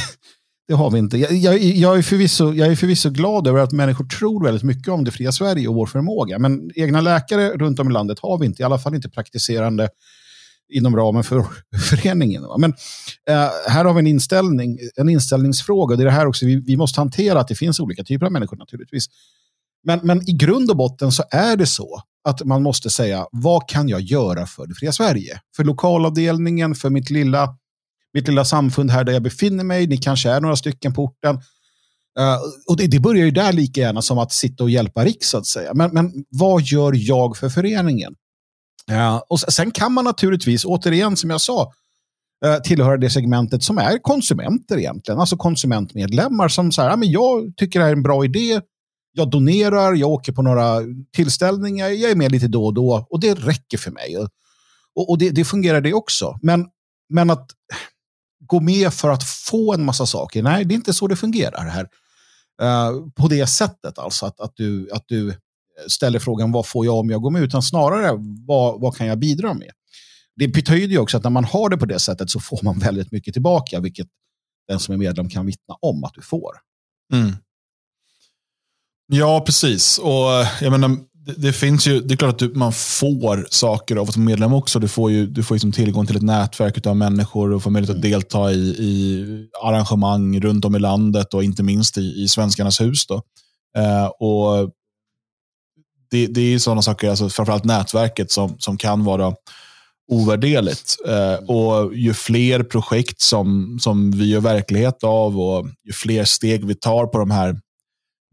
det, har vi inte. Jag, jag, jag, är förvisso, jag är förvisso glad över att människor tror väldigt mycket om det fria Sverige och vår förmåga. Men egna läkare runt om i landet har vi inte, i alla fall inte praktiserande inom ramen för [LAUGHS] föreningen. Men eh, här har vi en, inställning, en inställningsfråga. Det är det här också vi, vi måste hantera, att det finns olika typer av människor naturligtvis. Men, men i grund och botten så är det så att man måste säga vad kan jag göra för det fria Sverige? För lokalavdelningen, för mitt lilla, mitt lilla samfund här där jag befinner mig. Ni kanske är några stycken på orten. Uh, och det, det, börjar ju där lika gärna som att sitta och hjälpa Riks, så att säga. Men, men vad gör jag för föreningen? Uh, och sen kan man naturligtvis, återigen som jag sa, uh, tillhöra det segmentet som är konsumenter egentligen. Alltså konsumentmedlemmar som säger, men jag tycker det här är en bra idé jag donerar, jag åker på några tillställningar, jag är med lite då och då och det räcker för mig. Och, och det, det, fungerar det också. Men, men att gå med för att få en massa saker, nej, det är inte så det fungerar här. Uh, på det sättet alltså, att, att, du, att du ställer frågan vad får jag om jag går med, utan snarare vad, vad kan jag bidra med? Det betyder ju också att när man har det på det sättet så får man väldigt mycket tillbaka, vilket den som är medlem kan vittna om att du får. Mm. Ja, precis. Och eh, jag menar, det, det, finns ju, det är klart att du, man får saker av att vara medlem också. Du får ju du får liksom tillgång till ett nätverk av människor och får möjlighet att mm. delta i, i arrangemang runt om i landet och inte minst i, i Svenskarnas hus. Då. Eh, och det, det är sådana saker, alltså framförallt nätverket, som, som kan vara ovärderligt. Eh, och ju fler projekt som, som vi gör verklighet av och ju fler steg vi tar på de här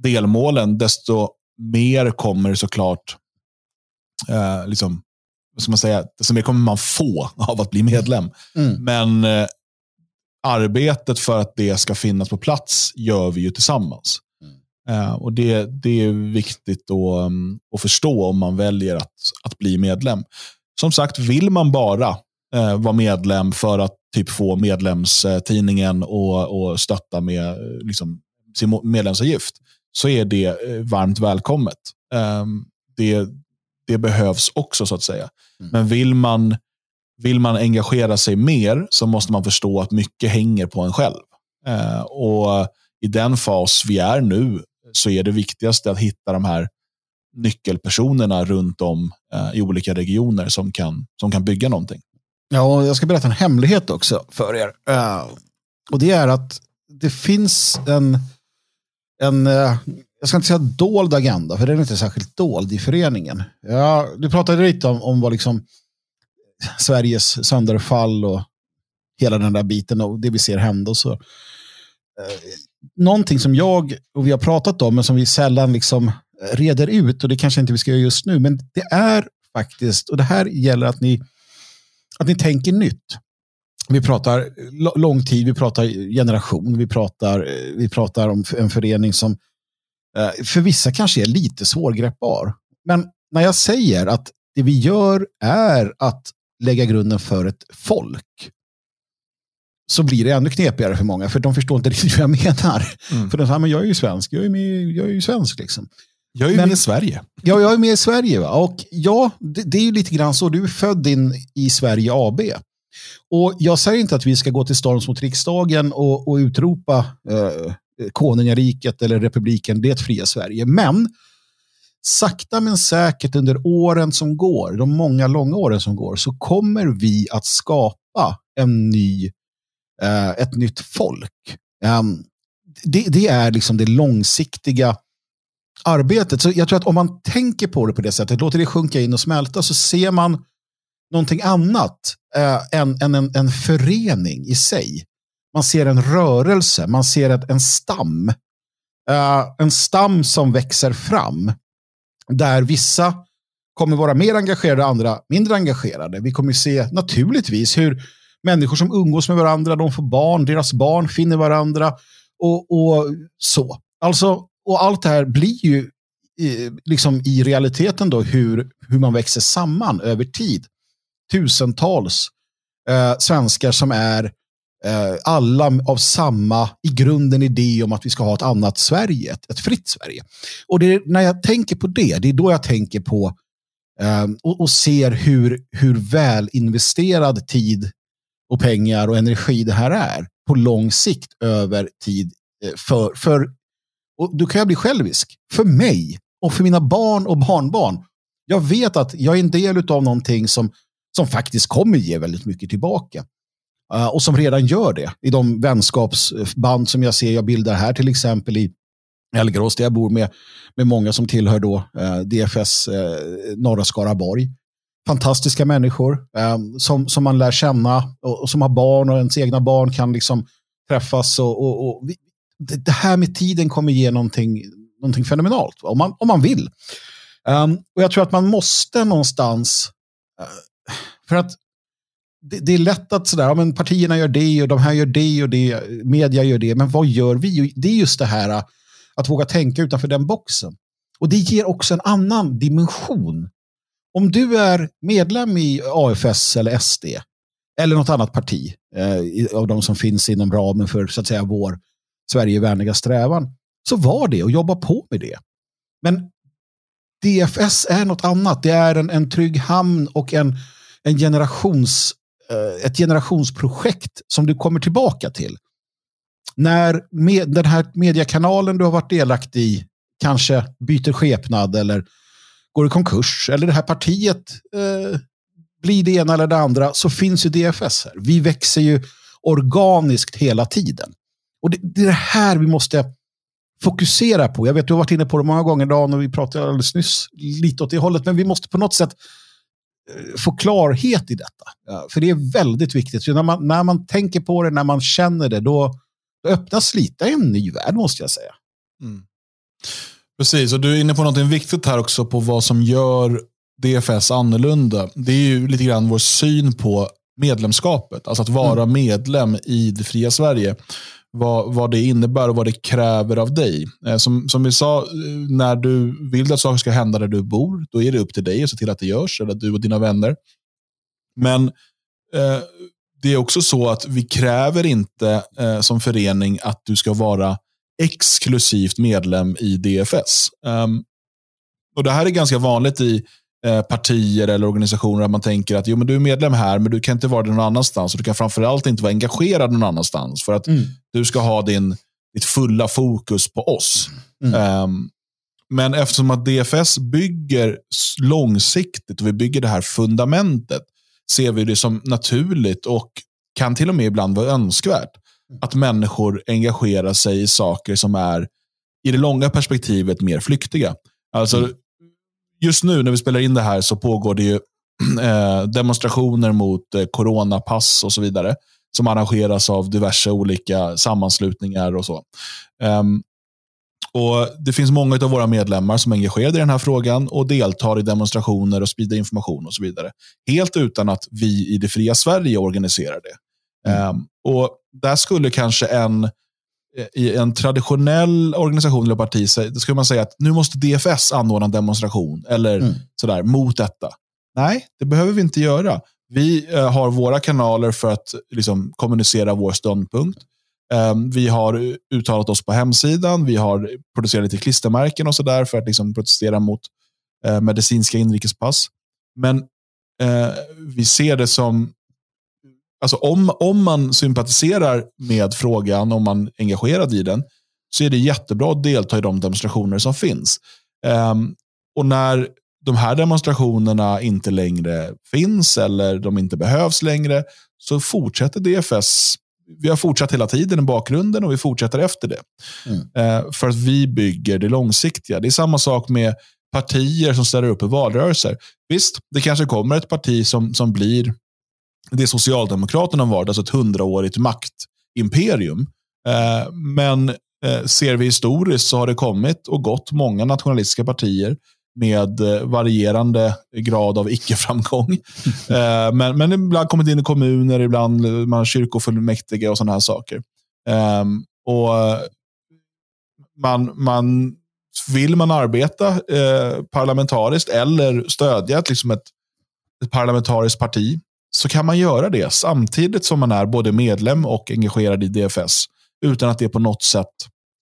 delmålen, desto mer kommer såklart, eh, liksom, ska man säga, desto mer kommer man få [LAUGHS] av att bli medlem. Mm. Men eh, arbetet för att det ska finnas på plats gör vi ju tillsammans. Mm. Eh, och det, det är viktigt att, um, att förstå om man väljer att, att bli medlem. Som sagt, vill man bara eh, vara medlem för att typ få medlemstidningen och, och stötta med liksom, sin medlemsavgift, så är det eh, varmt välkommet. Ehm, det, det behövs också så att säga. Mm. Men vill man, vill man engagera sig mer så måste man förstå att mycket hänger på en själv. Ehm, och I den fas vi är nu så är det viktigaste att hitta de här nyckelpersonerna runt om eh, i olika regioner som kan, som kan bygga någonting. Ja, jag ska berätta en hemlighet också för er. Uh, och det är att det finns en, en eh, jag ska inte säga dold agenda, för den är inte särskilt dold i föreningen. Ja, du pratade lite om, om vad liksom Sveriges sönderfall och hela den där biten och det vi ser hända. Och så. Eh, någonting som jag och vi har pratat om, men som vi sällan liksom reder ut, och det kanske inte vi ska göra just nu, men det är faktiskt, och det här gäller att ni, att ni tänker nytt. Vi pratar lång tid, vi pratar generation, vi pratar, vi pratar om en förening som eh, för vissa kanske är lite svårgreppbar. Men när jag säger att det vi gör är att lägga grunden för ett folk så blir det ännu knepigare för många, för de förstår inte [LAUGHS] riktigt vad jag menar. Mm. För de säger, men jag är ju svensk, jag är, med, jag är ju svensk. Liksom. Jag är ju med i Sverige. Ja, jag är med i Sverige. Va? Och ja, det, det, är ju lite grann så. Du är född in i Sverige AB. Och jag säger inte att vi ska gå till storms mot riksdagen och, och utropa eh, konungariket eller republiken det fria Sverige. Men sakta men säkert under åren som går, de många långa åren som går, så kommer vi att skapa en ny, eh, ett nytt folk. Um, det, det, är liksom det långsiktiga arbetet. Så jag tror att om man tänker på det på det sättet, låter det sjunka in och smälta, så ser man någonting annat eh, än, än en, en förening i sig. Man ser en rörelse, man ser ett, en stam. Eh, en stam som växer fram. Där vissa kommer vara mer engagerade, andra mindre engagerade. Vi kommer se naturligtvis hur människor som umgås med varandra, de får barn, deras barn finner varandra och, och så. Alltså, och allt det här blir ju eh, liksom i realiteten då hur, hur man växer samman över tid. Tusentals eh, svenskar som är eh, alla av samma i grunden idé om att vi ska ha ett annat Sverige, ett, ett fritt Sverige. Och det är, när jag tänker på det, det är då jag tänker på eh, och, och, ser hur, hur väl investerad tid och pengar och energi det här är på lång sikt över tid eh, för, för och då kan jag bli självisk. För mig och för mina barn och barnbarn. Jag vet att jag är en del av någonting som, som faktiskt kommer ge väldigt mycket tillbaka. Uh, och som redan gör det i de vänskapsband som jag ser jag bildar här till exempel i Älgerås där jag bor med, med många som tillhör då eh, uh, DFS uh, eh, norra Skaraborg. Fantastiska människor som, som man lär känna och, och, som har barn och ens egna barn kan liksom träffas. Och, och, och vi, det, det, här med tiden kommer ge någonting, någonting fenomenalt om man, om man vill. Um, och jag tror att man måste någonstans, för att det, det, är lätt att sådär, ja, men partierna gör det och de här gör det och det, media gör det, men vad gör vi? Det är just det här äh, att våga tänka utanför den boxen. Och det ger också en annan dimension. Om du är medlem i AFS eller SD eller något annat parti eh, av de som finns inom ramen för så att säga vår Sverigevänliga strävan, så var det och jobba på med det. Men DFS är något annat. Det är en, en trygg hamn och en, en generations eh, ett generationsprojekt som du kommer tillbaka till. När med, den här mediekanalen du har varit delaktig i kanske byter skepnad eller går i konkurs eller det här partiet eh, blir det ena eller det andra så finns ju DFS här. Vi växer ju organiskt hela tiden. Och det, det är det här vi måste fokusera på. Jag vet du har varit inne på det många gånger idag och vi pratade alldeles nyss lite åt det hållet. Men vi måste på något sätt få klarhet i detta. För det är väldigt viktigt. Så när, man, när man tänker på det, när man känner det, då, då öppnas lite en ny värld måste jag säga. Mm. Precis, och du är inne på något viktigt här också på vad som gör DFS annorlunda. Det är ju lite grann vår syn på medlemskapet. Alltså att vara mm. medlem i det fria Sverige vad, vad det innebär och vad det kräver av dig. Eh, som, som vi sa, eh, när du vill att saker ska hända där du bor, då är det upp till dig att se till att det görs, eller du och dina vänner. Men eh, det är också så att vi kräver inte eh, som förening att du ska vara exklusivt medlem i DFS. Um, ehm, och Det här är ganska vanligt i partier eller organisationer där man tänker att jo, men du är medlem här, men du kan inte vara det någon annanstans. Och du kan framförallt inte vara engagerad någon annanstans. För att mm. du ska ha din, ditt fulla fokus på oss. Mm. Um, men eftersom att DFS bygger långsiktigt och vi bygger det här fundamentet. ser vi det som naturligt och kan till och med ibland vara önskvärt att människor engagerar sig i saker som är i det långa perspektivet mer flyktiga. Alltså, mm. Just nu när vi spelar in det här så pågår det ju [CLEARS THROAT] eh, demonstrationer mot eh, coronapass och så vidare. Som arrangeras av diverse olika sammanslutningar och så. Um, och Det finns många av våra medlemmar som är engagerade i den här frågan och deltar i demonstrationer och sprider information och så vidare. Helt utan att vi i det fria Sverige organiserar det. Mm. Um, och Där skulle kanske en i en traditionell organisation eller parti, då skulle man säga att nu måste DFS anordna en demonstration eller mm. sådär, mot detta. Nej, det behöver vi inte göra. Vi eh, har våra kanaler för att liksom, kommunicera vår ståndpunkt. Um, vi har uttalat oss på hemsidan, vi har producerat lite klistermärken och sådär för att liksom, protestera mot uh, medicinska inrikespass. Men uh, vi ser det som Alltså om, om man sympatiserar med frågan, om man är engagerad i den, så är det jättebra att delta i de demonstrationer som finns. Um, och när de här demonstrationerna inte längre finns eller de inte behövs längre, så fortsätter DFS. Vi har fortsatt hela tiden i bakgrunden och vi fortsätter efter det. Mm. Uh, för att vi bygger det långsiktiga. Det är samma sak med partier som ställer upp i valrörelser. Visst, det kanske kommer ett parti som, som blir det Socialdemokraterna har varit, alltså ett hundraårigt maktimperium. Eh, men eh, ser vi historiskt så har det kommit och gått många nationalistiska partier med eh, varierande grad av icke-framgång. [LAUGHS] men, men ibland kommit in i kommuner, ibland man kyrkofullmäktige och sådana här saker. Ehm, och man, man, vill man arbeta parlamentariskt eller stödja liksom ett, ett parlamentariskt parti så kan man göra det samtidigt som man är både medlem och engagerad i DFS utan att det på något sätt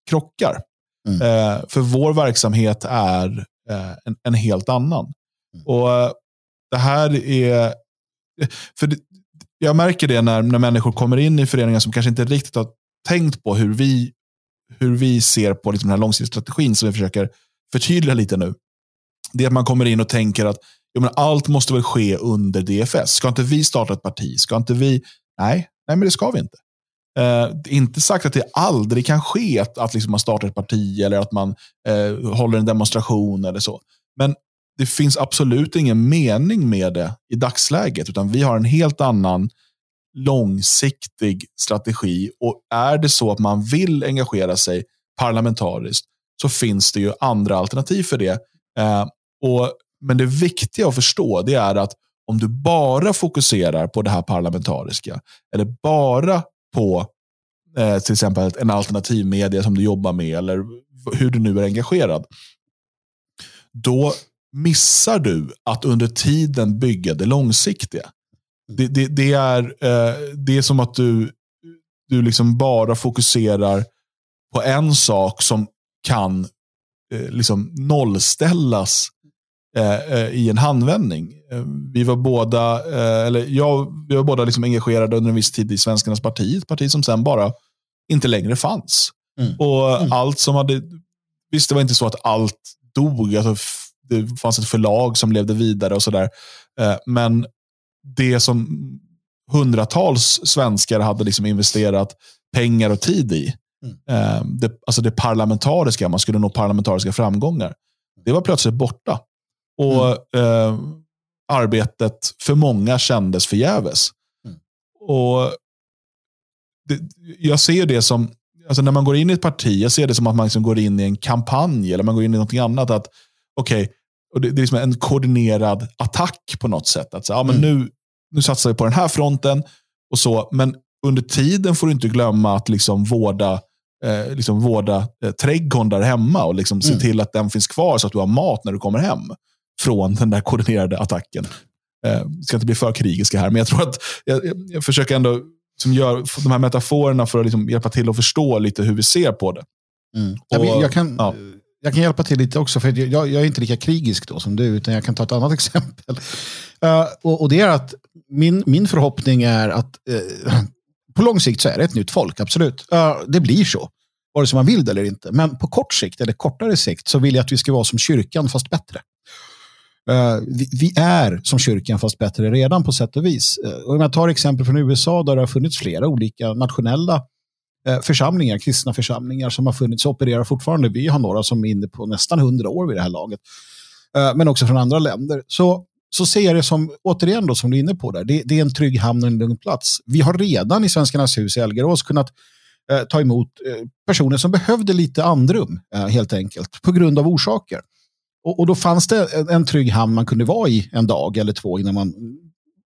krockar. Mm. Eh, för vår verksamhet är eh, en, en, helt annan. Mm. Och eh, Det här är... För det, jag märker det när, när människor kommer in i föreningar som kanske inte riktigt har tänkt på hur vi, hur vi ser på liksom den här långsiktiga strategin som vi försöker förtydliga lite nu. Det är att man kommer in och tänker att jag menar, allt måste väl ske under DFS. Ska inte vi starta ett parti? Ska inte vi? Nej, nej men det ska vi inte. Eh, det är inte sagt att det aldrig kan ske att, att liksom man startar ett parti eller att man eh, håller en demonstration eller så. Men det finns absolut ingen mening med det i dagsläget, utan vi har en helt annan långsiktig strategi. Och är det så att man vill engagera sig parlamentariskt så finns det ju andra alternativ för det. Eh, och men det viktiga att förstå det är att om du bara fokuserar på det här parlamentariska, eller bara på eh, till exempel en alternativ media som du jobbar med, eller hur du nu är engagerad, då missar du att under tiden bygga det långsiktiga. Det, det, det är, eh, det är som att du, du liksom bara fokuserar på en sak som kan eh, liksom nollställas i en handvändning. Eh, vi var båda, eller jag, vi var båda liksom engagerade under en viss tid i Svenskarnas parti, ett parti som sen bara inte längre fanns. Mm. Och mm. allt som hade, visst det var inte så att allt dog, alltså, det fanns ett förlag som levde vidare och sådär. Men det som hundratals svenskar hade liksom investerat pengar och tid i, mm. det, alltså det parlamentariska, man skulle nå parlamentariska framgångar, det var plötsligt borta. Och mm. eh, arbetet för många kändes förgäves. Mm. Och det, jag ser det som, alltså när man går in i ett parti, jag ser det som att man liksom går in i en kampanj eller man går in i någonting annat. att okay, och det, det, är liksom en koordinerad attack på något sätt. Att så, ja, men mm. nu, nu satsar vi på den här fronten. och så, Men under tiden får du inte glömma att liksom vårda, eh, liksom vårda eh, trädgården där hemma och liksom se mm. till att den finns kvar så att du har mat när du kommer hem från den där koordinerade attacken. Eh, ska inte bli för krigiska här, men jag tror att jag, jag försöker ändå som gör de här metaforerna för att liksom hjälpa till att förstå lite hur vi ser på det. Mm. Och, jag, kan, ja. jag kan hjälpa till lite också, för jag, jag, är inte lika krigisk då som du, utan jag kan ta ett annat [LAUGHS] exempel. Uh, och, och, det är att min, min förhoppning är att uh, på lång sikt så är det ett nytt folk, absolut. Uh, det blir så, vare sig man vill det eller inte. Men på kort sikt, eller kortare sikt, så vill jag att vi ska vara som kyrkan, fast bättre. Uh, vi, vi, är som kyrkan fast bättre redan på sätt och vis. Uh, om jag tar exempel från USA där det har funnits flera olika nationella uh, församlingar, kristna församlingar som har funnits och opererar fortfarande. Vi har några som är inne på nästan hundra år vid det här laget. men också från andra länder. Så, så ser jag det som, återigen då, som du är inne på där, det, det är en trygg hamn och en lugn plats. Vi har redan i Svenskarnas hus i Elgerås kunnat ta emot personer som behövde lite andrum helt enkelt på grund av orsaker. Och, och, då fanns det en, en trygg hamn man kunde vara i en dag eller två innan man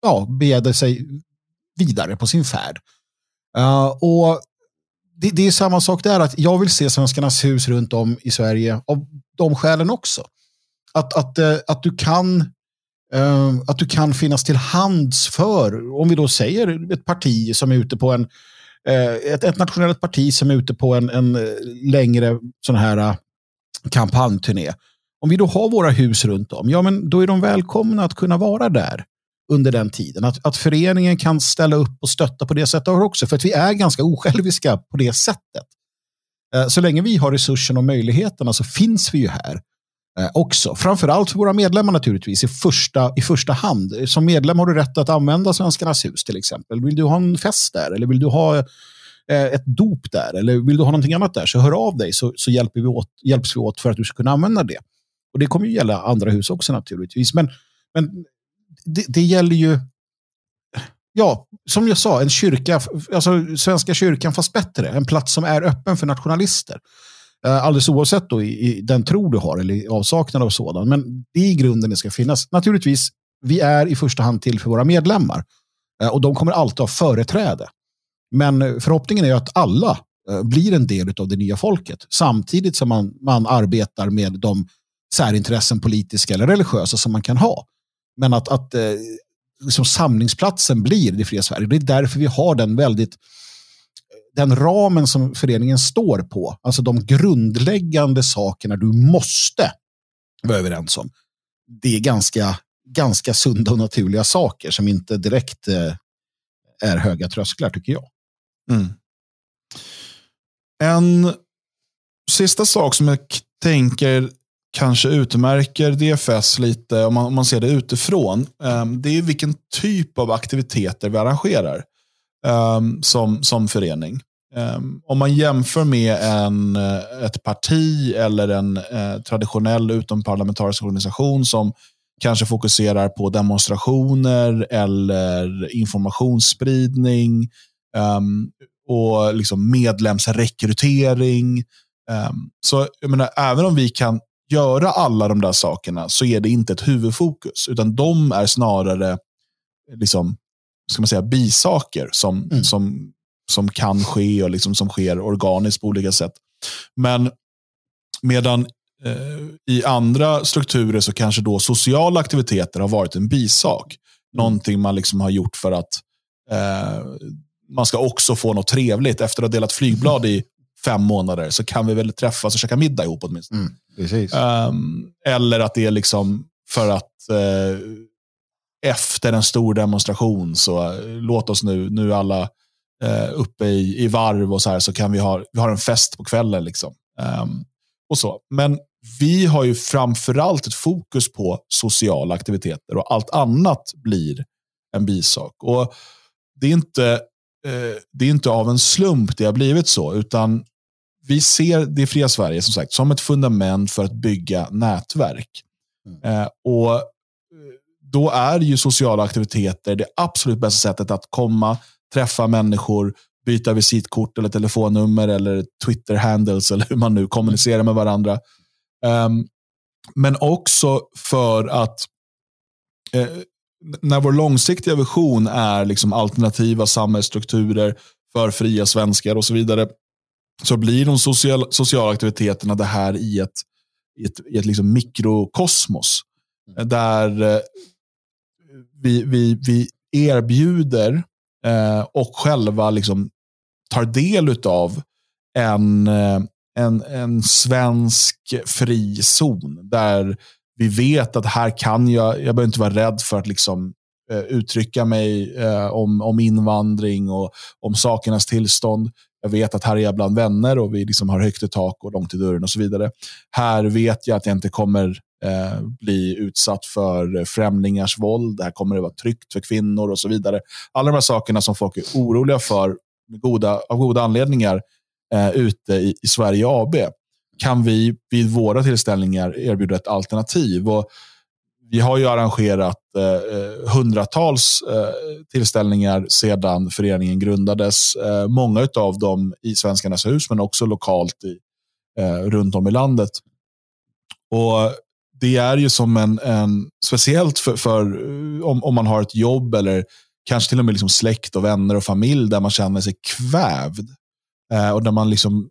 ja, begärde sig vidare på sin färd. Uh, och det, det, är samma sak där, att jag vill se Svenskarnas hus runt om i Sverige av de skälen också. Att, att, uh, att, du kan, uh, att du kan finnas till hands för, om vi då säger ett parti som är ute på en, ett, ett nationellt parti som är ute på en, en längre sån här kampanjturné om vi då har våra hus runt om, ja men då är de välkomna att kunna vara där under den tiden. Att, att föreningen kan ställa upp och stötta på det sättet också, för att vi är ganska osjälviska på det sättet. Eh, så länge vi har resurserna och möjligheterna så finns vi ju här eh, också. Framförallt för våra medlemmar naturligtvis i första, i första hand. Som medlem har du rätt att använda Svenskarnas hus till exempel. Vill du ha en fest där eller vill du ha eh, ett dop där eller vill du ha någonting annat där så hör av dig så, så hjälper vi åt, hjälps vi åt för att du ska kunna använda det. Och det kommer ju gälla andra hus också naturligtvis. Men, men det, det gäller ju, ja, som jag sa, en kyrka, alltså Svenska kyrkan fast bättre. En plats som är öppen för nationalister. Eh, alldeles oavsett då i, i, den tro du har eller i avsaknad av sådan. Men det är i grunden det ska finnas. Naturligtvis, vi är i första hand till för våra medlemmar. Eh, och de kommer alltid ha företräde. Men förhoppningen är att alla eh, blir en del av det nya folket. Samtidigt som man, man arbetar med de särintressen, politiska eller religiösa som man kan ha. Men att, att eh, liksom samlingsplatsen blir det fria Sverige. Det är därför vi har den väldigt den ramen som föreningen står på, alltså de grundläggande sakerna du måste vara överens om. Det är ganska, ganska sunda och naturliga saker som inte direkt eh, är höga trösklar tycker jag. Mm. En sista sak som jag tänker kanske utmärker DFS lite, om man, om man ser det utifrån, um, det är vilken typ av aktiviteter vi arrangerar um, som, som förening. Um, om man jämför med en, eh, ett parti eller en uh, traditionell utomparlamentarisk organisation som kanske fokuserar på demonstrationer eller informationsspridning och liksom medlemsrekrytering. så jag menar, även om vi kan göra alla de där sakerna så är det inte ett huvudfokus. Utan de är snarare liksom, ska man säga, bisaker som, mm. som, som kan ske och liksom som sker organiskt på olika sätt. Men medan eh, i andra strukturer så kanske då sociala aktiviteter har varit en bisak. Mm. Någonting man liksom har gjort för att eh, man ska också få något trevligt. Efter att ha delat flygblad i fem månader så kan vi väl träffas och käka middag ihop åtminstone. Mm. Um, eller att det är liksom för att uh, efter en stor demonstration så uh, låt oss nu, nu alla uh, uppe i, i varv och så här så kan vi ha, vi har en fest på kvällen. Liksom. Um, och så. Men vi har ju framförallt ett fokus på sociala aktiviteter och allt annat blir en bisak. Och det är inte det är inte av en slump det har blivit så, utan vi ser det fria Sverige som sagt som ett fundament för att bygga nätverk. Mm. Eh, och eh, Då är ju sociala aktiviteter det absolut bästa sättet att komma, träffa människor, byta visitkort eller telefonnummer eller Twitter-handles [LAUGHS] eller hur man nu kommunicerar med varandra. Um, men också för att eh, när vår långsiktiga vision är liksom alternativa samhällsstrukturer för fria svenskar och så vidare, så blir de social, sociala aktiviteterna det här i ett, i ett, i ett liksom mikrokosmos. Mm. Där eh, vi, vi, vi erbjuder eh, och själva liksom tar del av en, eh, en, en svensk fri zon. Där vi vet att här kan jag, jag behöver inte vara rädd för att liksom uttrycka mig eh, om, om invandring och om sakernas tillstånd. Jag vet att här är jag bland vänner och vi liksom har högt i tak och långt i dörren och så vidare. Här vet jag att jag inte kommer eh, bli utsatt för främlingars våld. Det här kommer det vara tryggt för kvinnor och så vidare. Alla de här sakerna som folk är oroliga för goda, av goda anledningar eh, ute i, i Sverige AB kan vi vid våra tillställningar erbjuda ett alternativ. Och vi har ju arrangerat eh, hundratals eh, tillställningar sedan föreningen grundades. Eh, många av dem i Svenskarnas hus, men också lokalt i, eh, runt om i landet. Och Det är ju som en, en speciellt för, för eh, om, om man har ett jobb eller kanske till och med liksom släkt och vänner och familj där man känner sig kvävd. Eh, och där man liksom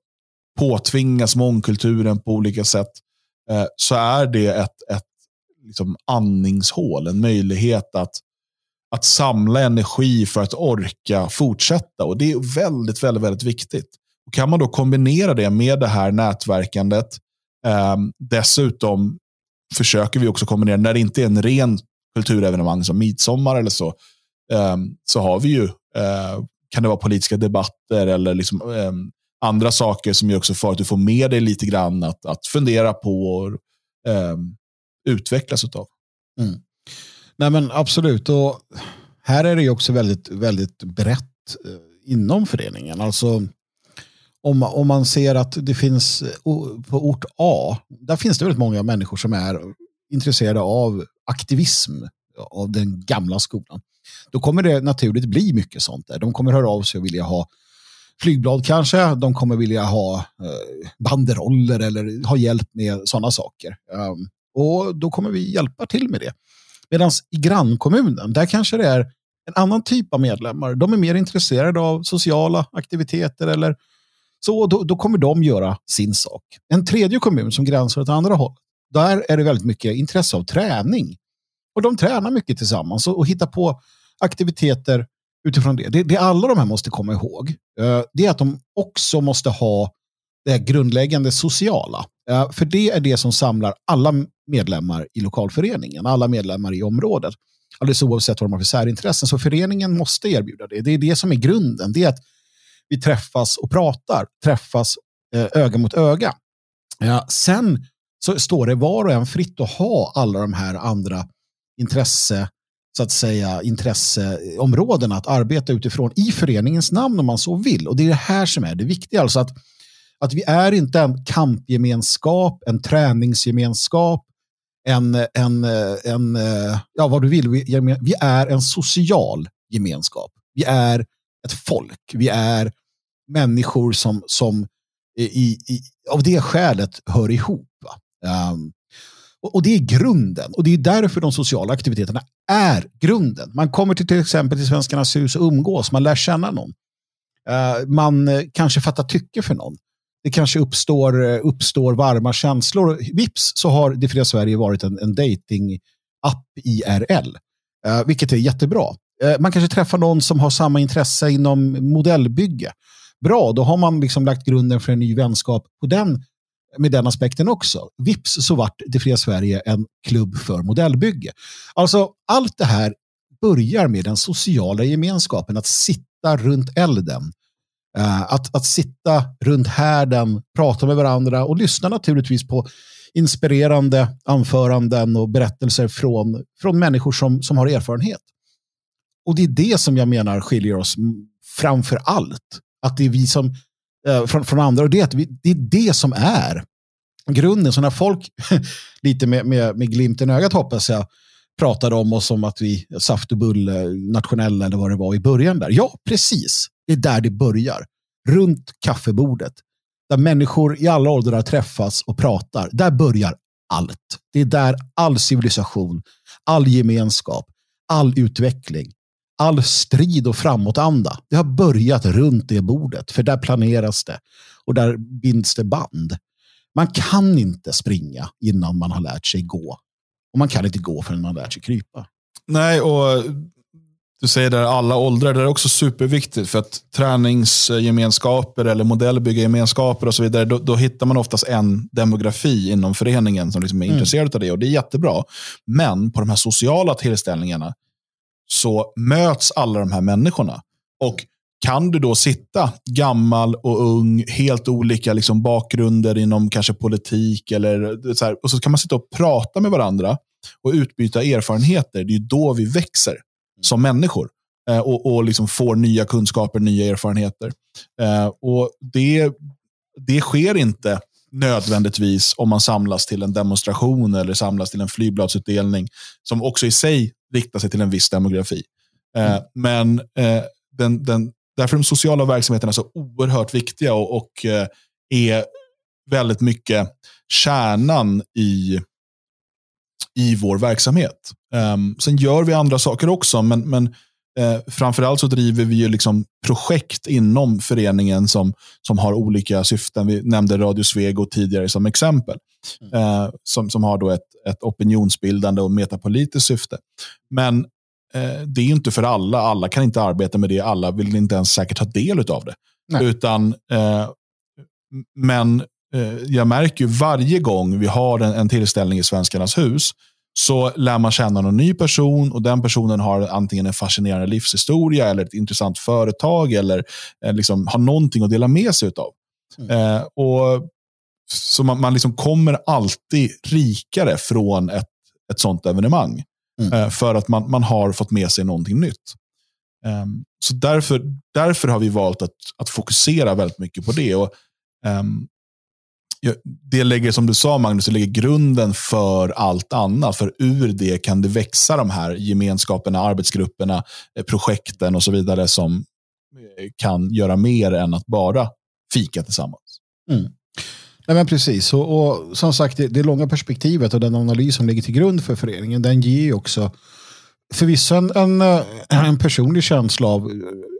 påtvingas mångkulturen på olika sätt. Eh, så är det ett, ett liksom andningshål, en möjlighet att, att samla energi för att orka fortsätta. Och Det är väldigt, väldigt, väldigt viktigt. Och kan man då kombinera det med det här nätverkandet, eh, dessutom försöker vi också kombinera, när det inte är en ren kulturevenemang som midsommar eller så, eh, så har vi ju, eh, kan det vara politiska debatter eller liksom, ehm, andra saker som gör också för att du får med dig lite grann att, att fundera på och ehm, utvecklas av. Mm. Nej men absolut. Och här är det också väldigt, väldigt brett eh, inom föreningen. Alltså om, om man ser att det finns på ort A, där finns det väldigt många människor som är intresserade av aktivism av den gamla skolan. Då kommer det naturligt bli mycket sånt där. De kommer höra av sig och vilja ha flygblad kanske. De kommer vilja ha eh, banderoller eller ha hjälp med sådana saker. Um, och då kommer vi hjälpa till med det. Medan i grannkommunen, där kanske det är en annan typ av medlemmar. De är mer intresserade av sociala aktiviteter eller så. Då, då kommer de göra sin sak. En tredje kommun som gränsar åt andra håll, där är det väldigt mycket intresse av träning. Och de tränar mycket tillsammans och, och hittar på aktiviteter utifrån det. det. Det alla de här måste komma ihåg, eh, det är att de också måste ha det grundläggande sociala. Eh, för det är det som samlar alla medlemmar i lokalföreningen, alla medlemmar i området. Alldeles oavsett vad de har för särintressen. Så föreningen måste erbjuda det. Det är det som är grunden. Det är att vi träffas och pratar, träffas eh, öga mot öga. Eh, sen så står det var och en fritt att ha alla de här andra intresse, så att säga, intresseområdena att arbeta utifrån i föreningens namn om man så vill. Och det är det här som är det viktiga. Alltså att att vi är inte en kampgemenskap, en träningsgemenskap, en, en, en ja vad du vill, vi, vi är en social gemenskap. Vi är ett folk, vi är människor som, som i, i, av det skälet hör ihop. Um, och, och, det är grunden. Och det är därför de sociala aktiviteterna är grunden. Man kommer till, till exempel till Svenskarnas hus och umgås, man lär känna någon. Uh, man kanske fattar tycke för någon det kanske uppstår, eh, uppstår varma känslor. Vips så har Det fria Sverige varit en, en dating-app IRL, eh, vilket är jättebra. Eh, man kanske träffar någon som har samma intresse inom modellbygge. Bra, då har man liksom lagt grunden för en ny vänskap på den, med den aspekten också. Vips så vart Det fria Sverige en klubb för modellbygge. Alltså allt det här börjar med den sociala gemenskapen, att sitta runt elden Eh, att, att sitta runt härden, prata med varandra och lyssna naturligtvis på inspirerande anföranden och berättelser från, från människor som, som har erfarenhet. Och det är det som jag menar skiljer oss framför allt. Att det är vi som, eh, från, från andra, och det är, vi, det är det som är grunden. Så när folk, [LAUGHS] lite med, med, med glimten i ögat hoppas jag, pratade om oss som att vi saft och bull nationella eller vad det var i början där. Ja, precis. Det är där det börjar. Runt kaffebordet. Där människor i alla åldrar träffas och pratar. Där börjar allt. Det är där all civilisation, all gemenskap, all utveckling, all strid och framåtanda. Det har börjat runt det bordet. För där planeras det. Och där binds det band. Man kan inte springa innan man har lärt sig gå. Och man kan inte gå förrän man har lärt sig krypa. Nej, och du säger där alla åldrar, det är också superviktigt för att träningsgemenskaper eller modellbyggargemenskaper och så vidare, då, då, hittar man oftast en demografi inom föreningen som liksom är mm. intresserad av det och det är jättebra. Men på de här sociala tillställningarna så möts alla de här människorna. Och kan du då sitta gammal och ung, helt olika liksom bakgrunder inom kanske politik, eller så här, och så kan man sitta och prata med varandra och utbyta erfarenheter. Det är då vi växer som människor eh, och, och liksom får nya kunskaper, nya erfarenheter. Eh, och det, det sker inte nödvändigtvis om man samlas till en demonstration eller samlas till en flygbladsutdelning som också i sig riktar sig till en viss demografi. Eh, mm. Men eh, den, den, därför är de sociala verksamheterna så oerhört viktiga och, och eh, är väldigt mycket kärnan i, i vår verksamhet. Um, sen gör vi andra saker också, men, men Eh, framförallt så driver vi ju liksom projekt inom föreningen som, som har olika syften. Vi nämnde Radio Svego tidigare som exempel. Mm. Eh, som, som har då ett, ett opinionsbildande och metapolitiskt syfte. Men eh, det är inte för alla. Alla kan inte arbeta med det. Alla vill inte ens säkert ta del av det. Nej. Utan, eh, men jag märker ju varje gång vi har en, en tillställning i Svenskarnas hus så lär man känna någon ny person och den personen har antingen en fascinerande livshistoria eller ett intressant företag eller eh, liksom har någonting att dela med sig av. Mm. Eh, och, så man, man liksom kommer alltid rikare från ett, ett sånt evenemang. Mm. Eh, för att man, man har fått med sig någonting nytt. Um, så därför, därför har vi valt att, att fokusera väldigt mycket på det. Och, um, det lägger, som du sa Magnus, det lägger grunden för allt annat. För ur det kan det växa de här gemenskaperna, arbetsgrupperna, eh, projekten och så vidare som eh, kan göra mer än att bara fika tillsammans. Mm. Nej, men precis, och, och som sagt det, det, långa perspektivet och den analys som ligger till grund för föreningen, den ger också förvisso en, en, eh, en personlig känsla av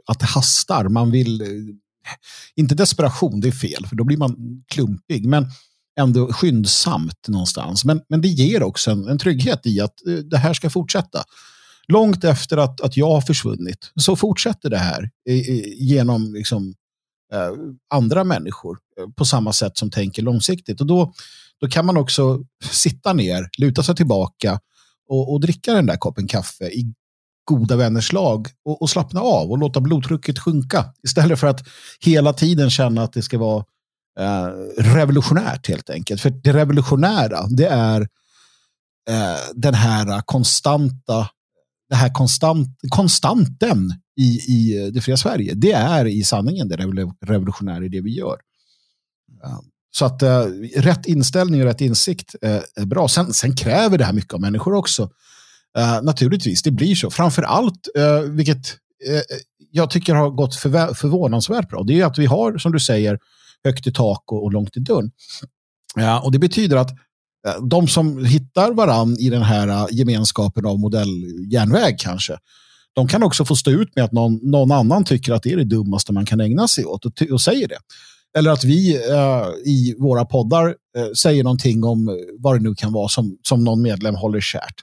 att det hastar. Man vill [LAUGHS] inte desperation, det är fel, för då blir man klumpig, men ändå skyndsamt någonstans. Men, men det ger också en, en trygghet i att eh, det här ska fortsätta. Långt efter att, att jag har försvunnit så fortsätter det här genom liksom, eh, andra människor eh, på samma sätt som tänker långsiktigt. Och då, då kan man också sitta ner, luta sig tillbaka och, och dricka den där koppen kaffe i goda vänners lag och, och, slappna av och låta blodtrycket sjunka. Istället för att hela tiden känna att det ska vara eh, revolutionärt helt enkelt. För det revolutionära, det är eh, den här konstanta, det här konstant, konstanten i, i eh, det fria Sverige. Det är i sanningen det revolutionära i det vi gör. Eh, så att eh, rätt inställning och rätt insikt eh, är bra. Sen, sen kräver det här mycket av människor också. Uh, naturligtvis, det blir så. Framför allt, uh, eh, vilket uh, jag tycker har gått förvä- förvånansvärt bra, det är att vi har, som du säger, högt i tak och, och långt i dörren. Ja, och det betyder att de som hittar varann i den här gemenskapen av modelljärnväg kanske, de kan också få stå ut med att någon, någon annan tycker att det är det dummaste man kan ägna sig åt och, och säger det. Eller att vi eh, i våra poddar eh, säger någonting om vad det nu kan vara som, som någon medlem håller kärt.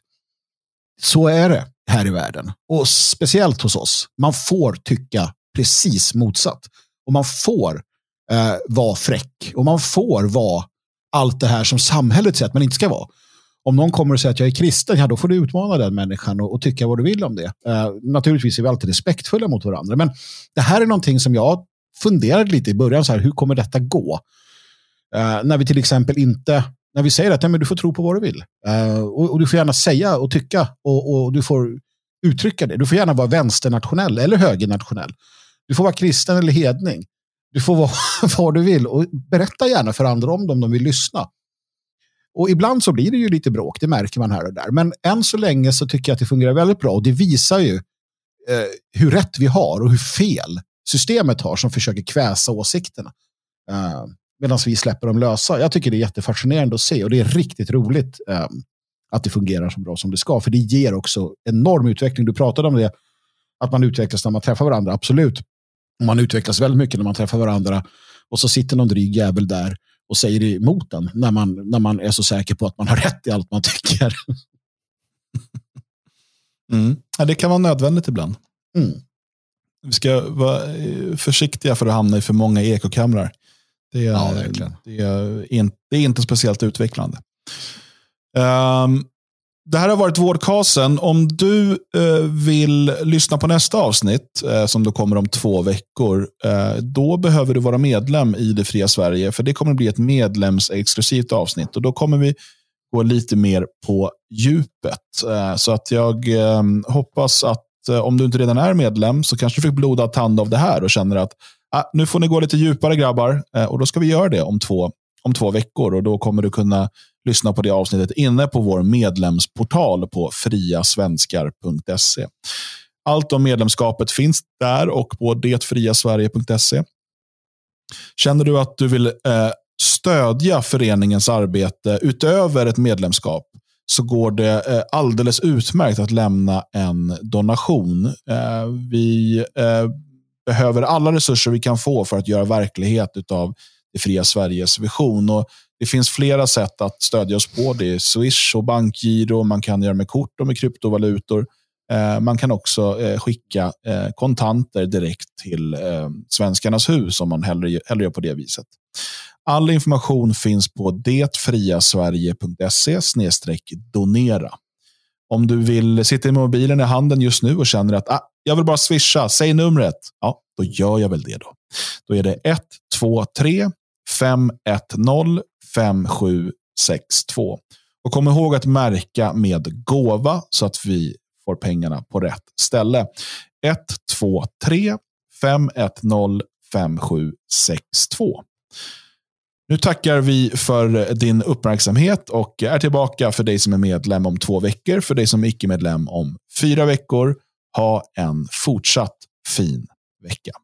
Så är det här i världen. Och speciellt hos oss. Man får tycka precis motsatt. Och man får eh, vara fräck. Och man får vara allt det här som samhället säger att man inte ska vara. Om någon kommer och säger att jag är kristen, ja då får du utmana den människan och, och tycka vad du vill om det. Eh, naturligtvis är vi alltid respektfulla mot varandra. Men det här är någonting som jag funderade lite i början, så här, hur kommer detta gå? Eh, när vi till exempel inte när vi säger att nej, men du får tro på vad du vill. Uh, och, och, du får gärna säga och tycka och, och, du får uttrycka det. Du får gärna vara vänsternationell eller högernationell. Du får vara kristen eller hedning. Du får vara [LAUGHS] vad du vill och berätta gärna för andra om dem de vill lyssna. Och ibland så blir det ju lite bråk, det märker man här och där. Men än så länge så tycker jag att det fungerar väldigt bra och det visar ju eh, hur rätt vi har och hur fel systemet har som försöker kväsa åsikterna. Uh, medan vi släpper dem lösa. Jag tycker det är jättefascinerande att se och det är riktigt roligt um, att det fungerar så bra som det ska. För det ger också enorm utveckling. Du pratade om det, att man utvecklas när man träffar varandra. Absolut. Man utvecklas väldigt mycket när man träffar varandra och så sitter någon dryg jävel där och säger emot den när man, när man är så säker på att man har [LAUGHS] rätt i allt man tycker. Mm. Ja, det kan vara nödvändigt ibland. Mm. Vi ska vara eh, försiktiga för att hamna i för många ekokamrar. Det är, ja, det är, in, det är inte speciellt utvecklande. Um, det här har varit Vårdkasen. Om du eh, vill lyssna på nästa avsnitt, eh, som då kommer om två veckor, eh, då behöver du vara medlem i Det fria Sverige, för det kommer att bli ett medlemsexklusivt avsnitt. Och Då kommer vi gå lite mer på djupet. Eh, så att jag eh, hoppas att eh, om du inte redan är medlem, så kanske du fick blodad tand av det här och känner att ah, nu får ni gå lite djupare grabbar. Eh, och Då ska vi göra det om två, om två veckor. och Då kommer du kunna lyssna på det avsnittet inne på vår medlemsportal på friasvenskar.se. Allt om medlemskapet finns där och på detfriasverige.se. Känner du att du vill eh, stödja föreningens arbete utöver ett medlemskap så går det eh, alldeles utmärkt att lämna en donation. Eh, vi eh, behöver alla resurser vi kan få för att göra verklighet av det fria Sveriges vision. Och det finns flera sätt att stödja oss på. Det är Swish och bankgiro. Man kan göra med kort och med kryptovalutor. Eh, man kan också eh, skicka eh, kontanter direkt till Svenskarnas hus om man hellre, hellre gör på det viset. All information finns på detfriasverige.se donera. Om du vill sitta med mobilen i handen just nu och känner att ah, jag vill bara swisha, säg numret. Ja, då gör jag väl det då. Då är det 123 510 5762. Och kom ihåg att märka med gåva så att vi får pengarna på rätt ställe. 123 510 5762. Nu tackar vi för din uppmärksamhet och är tillbaka för dig som är medlem om två veckor, för dig som är icke-medlem om fyra veckor. Ha en fortsatt fin vecka.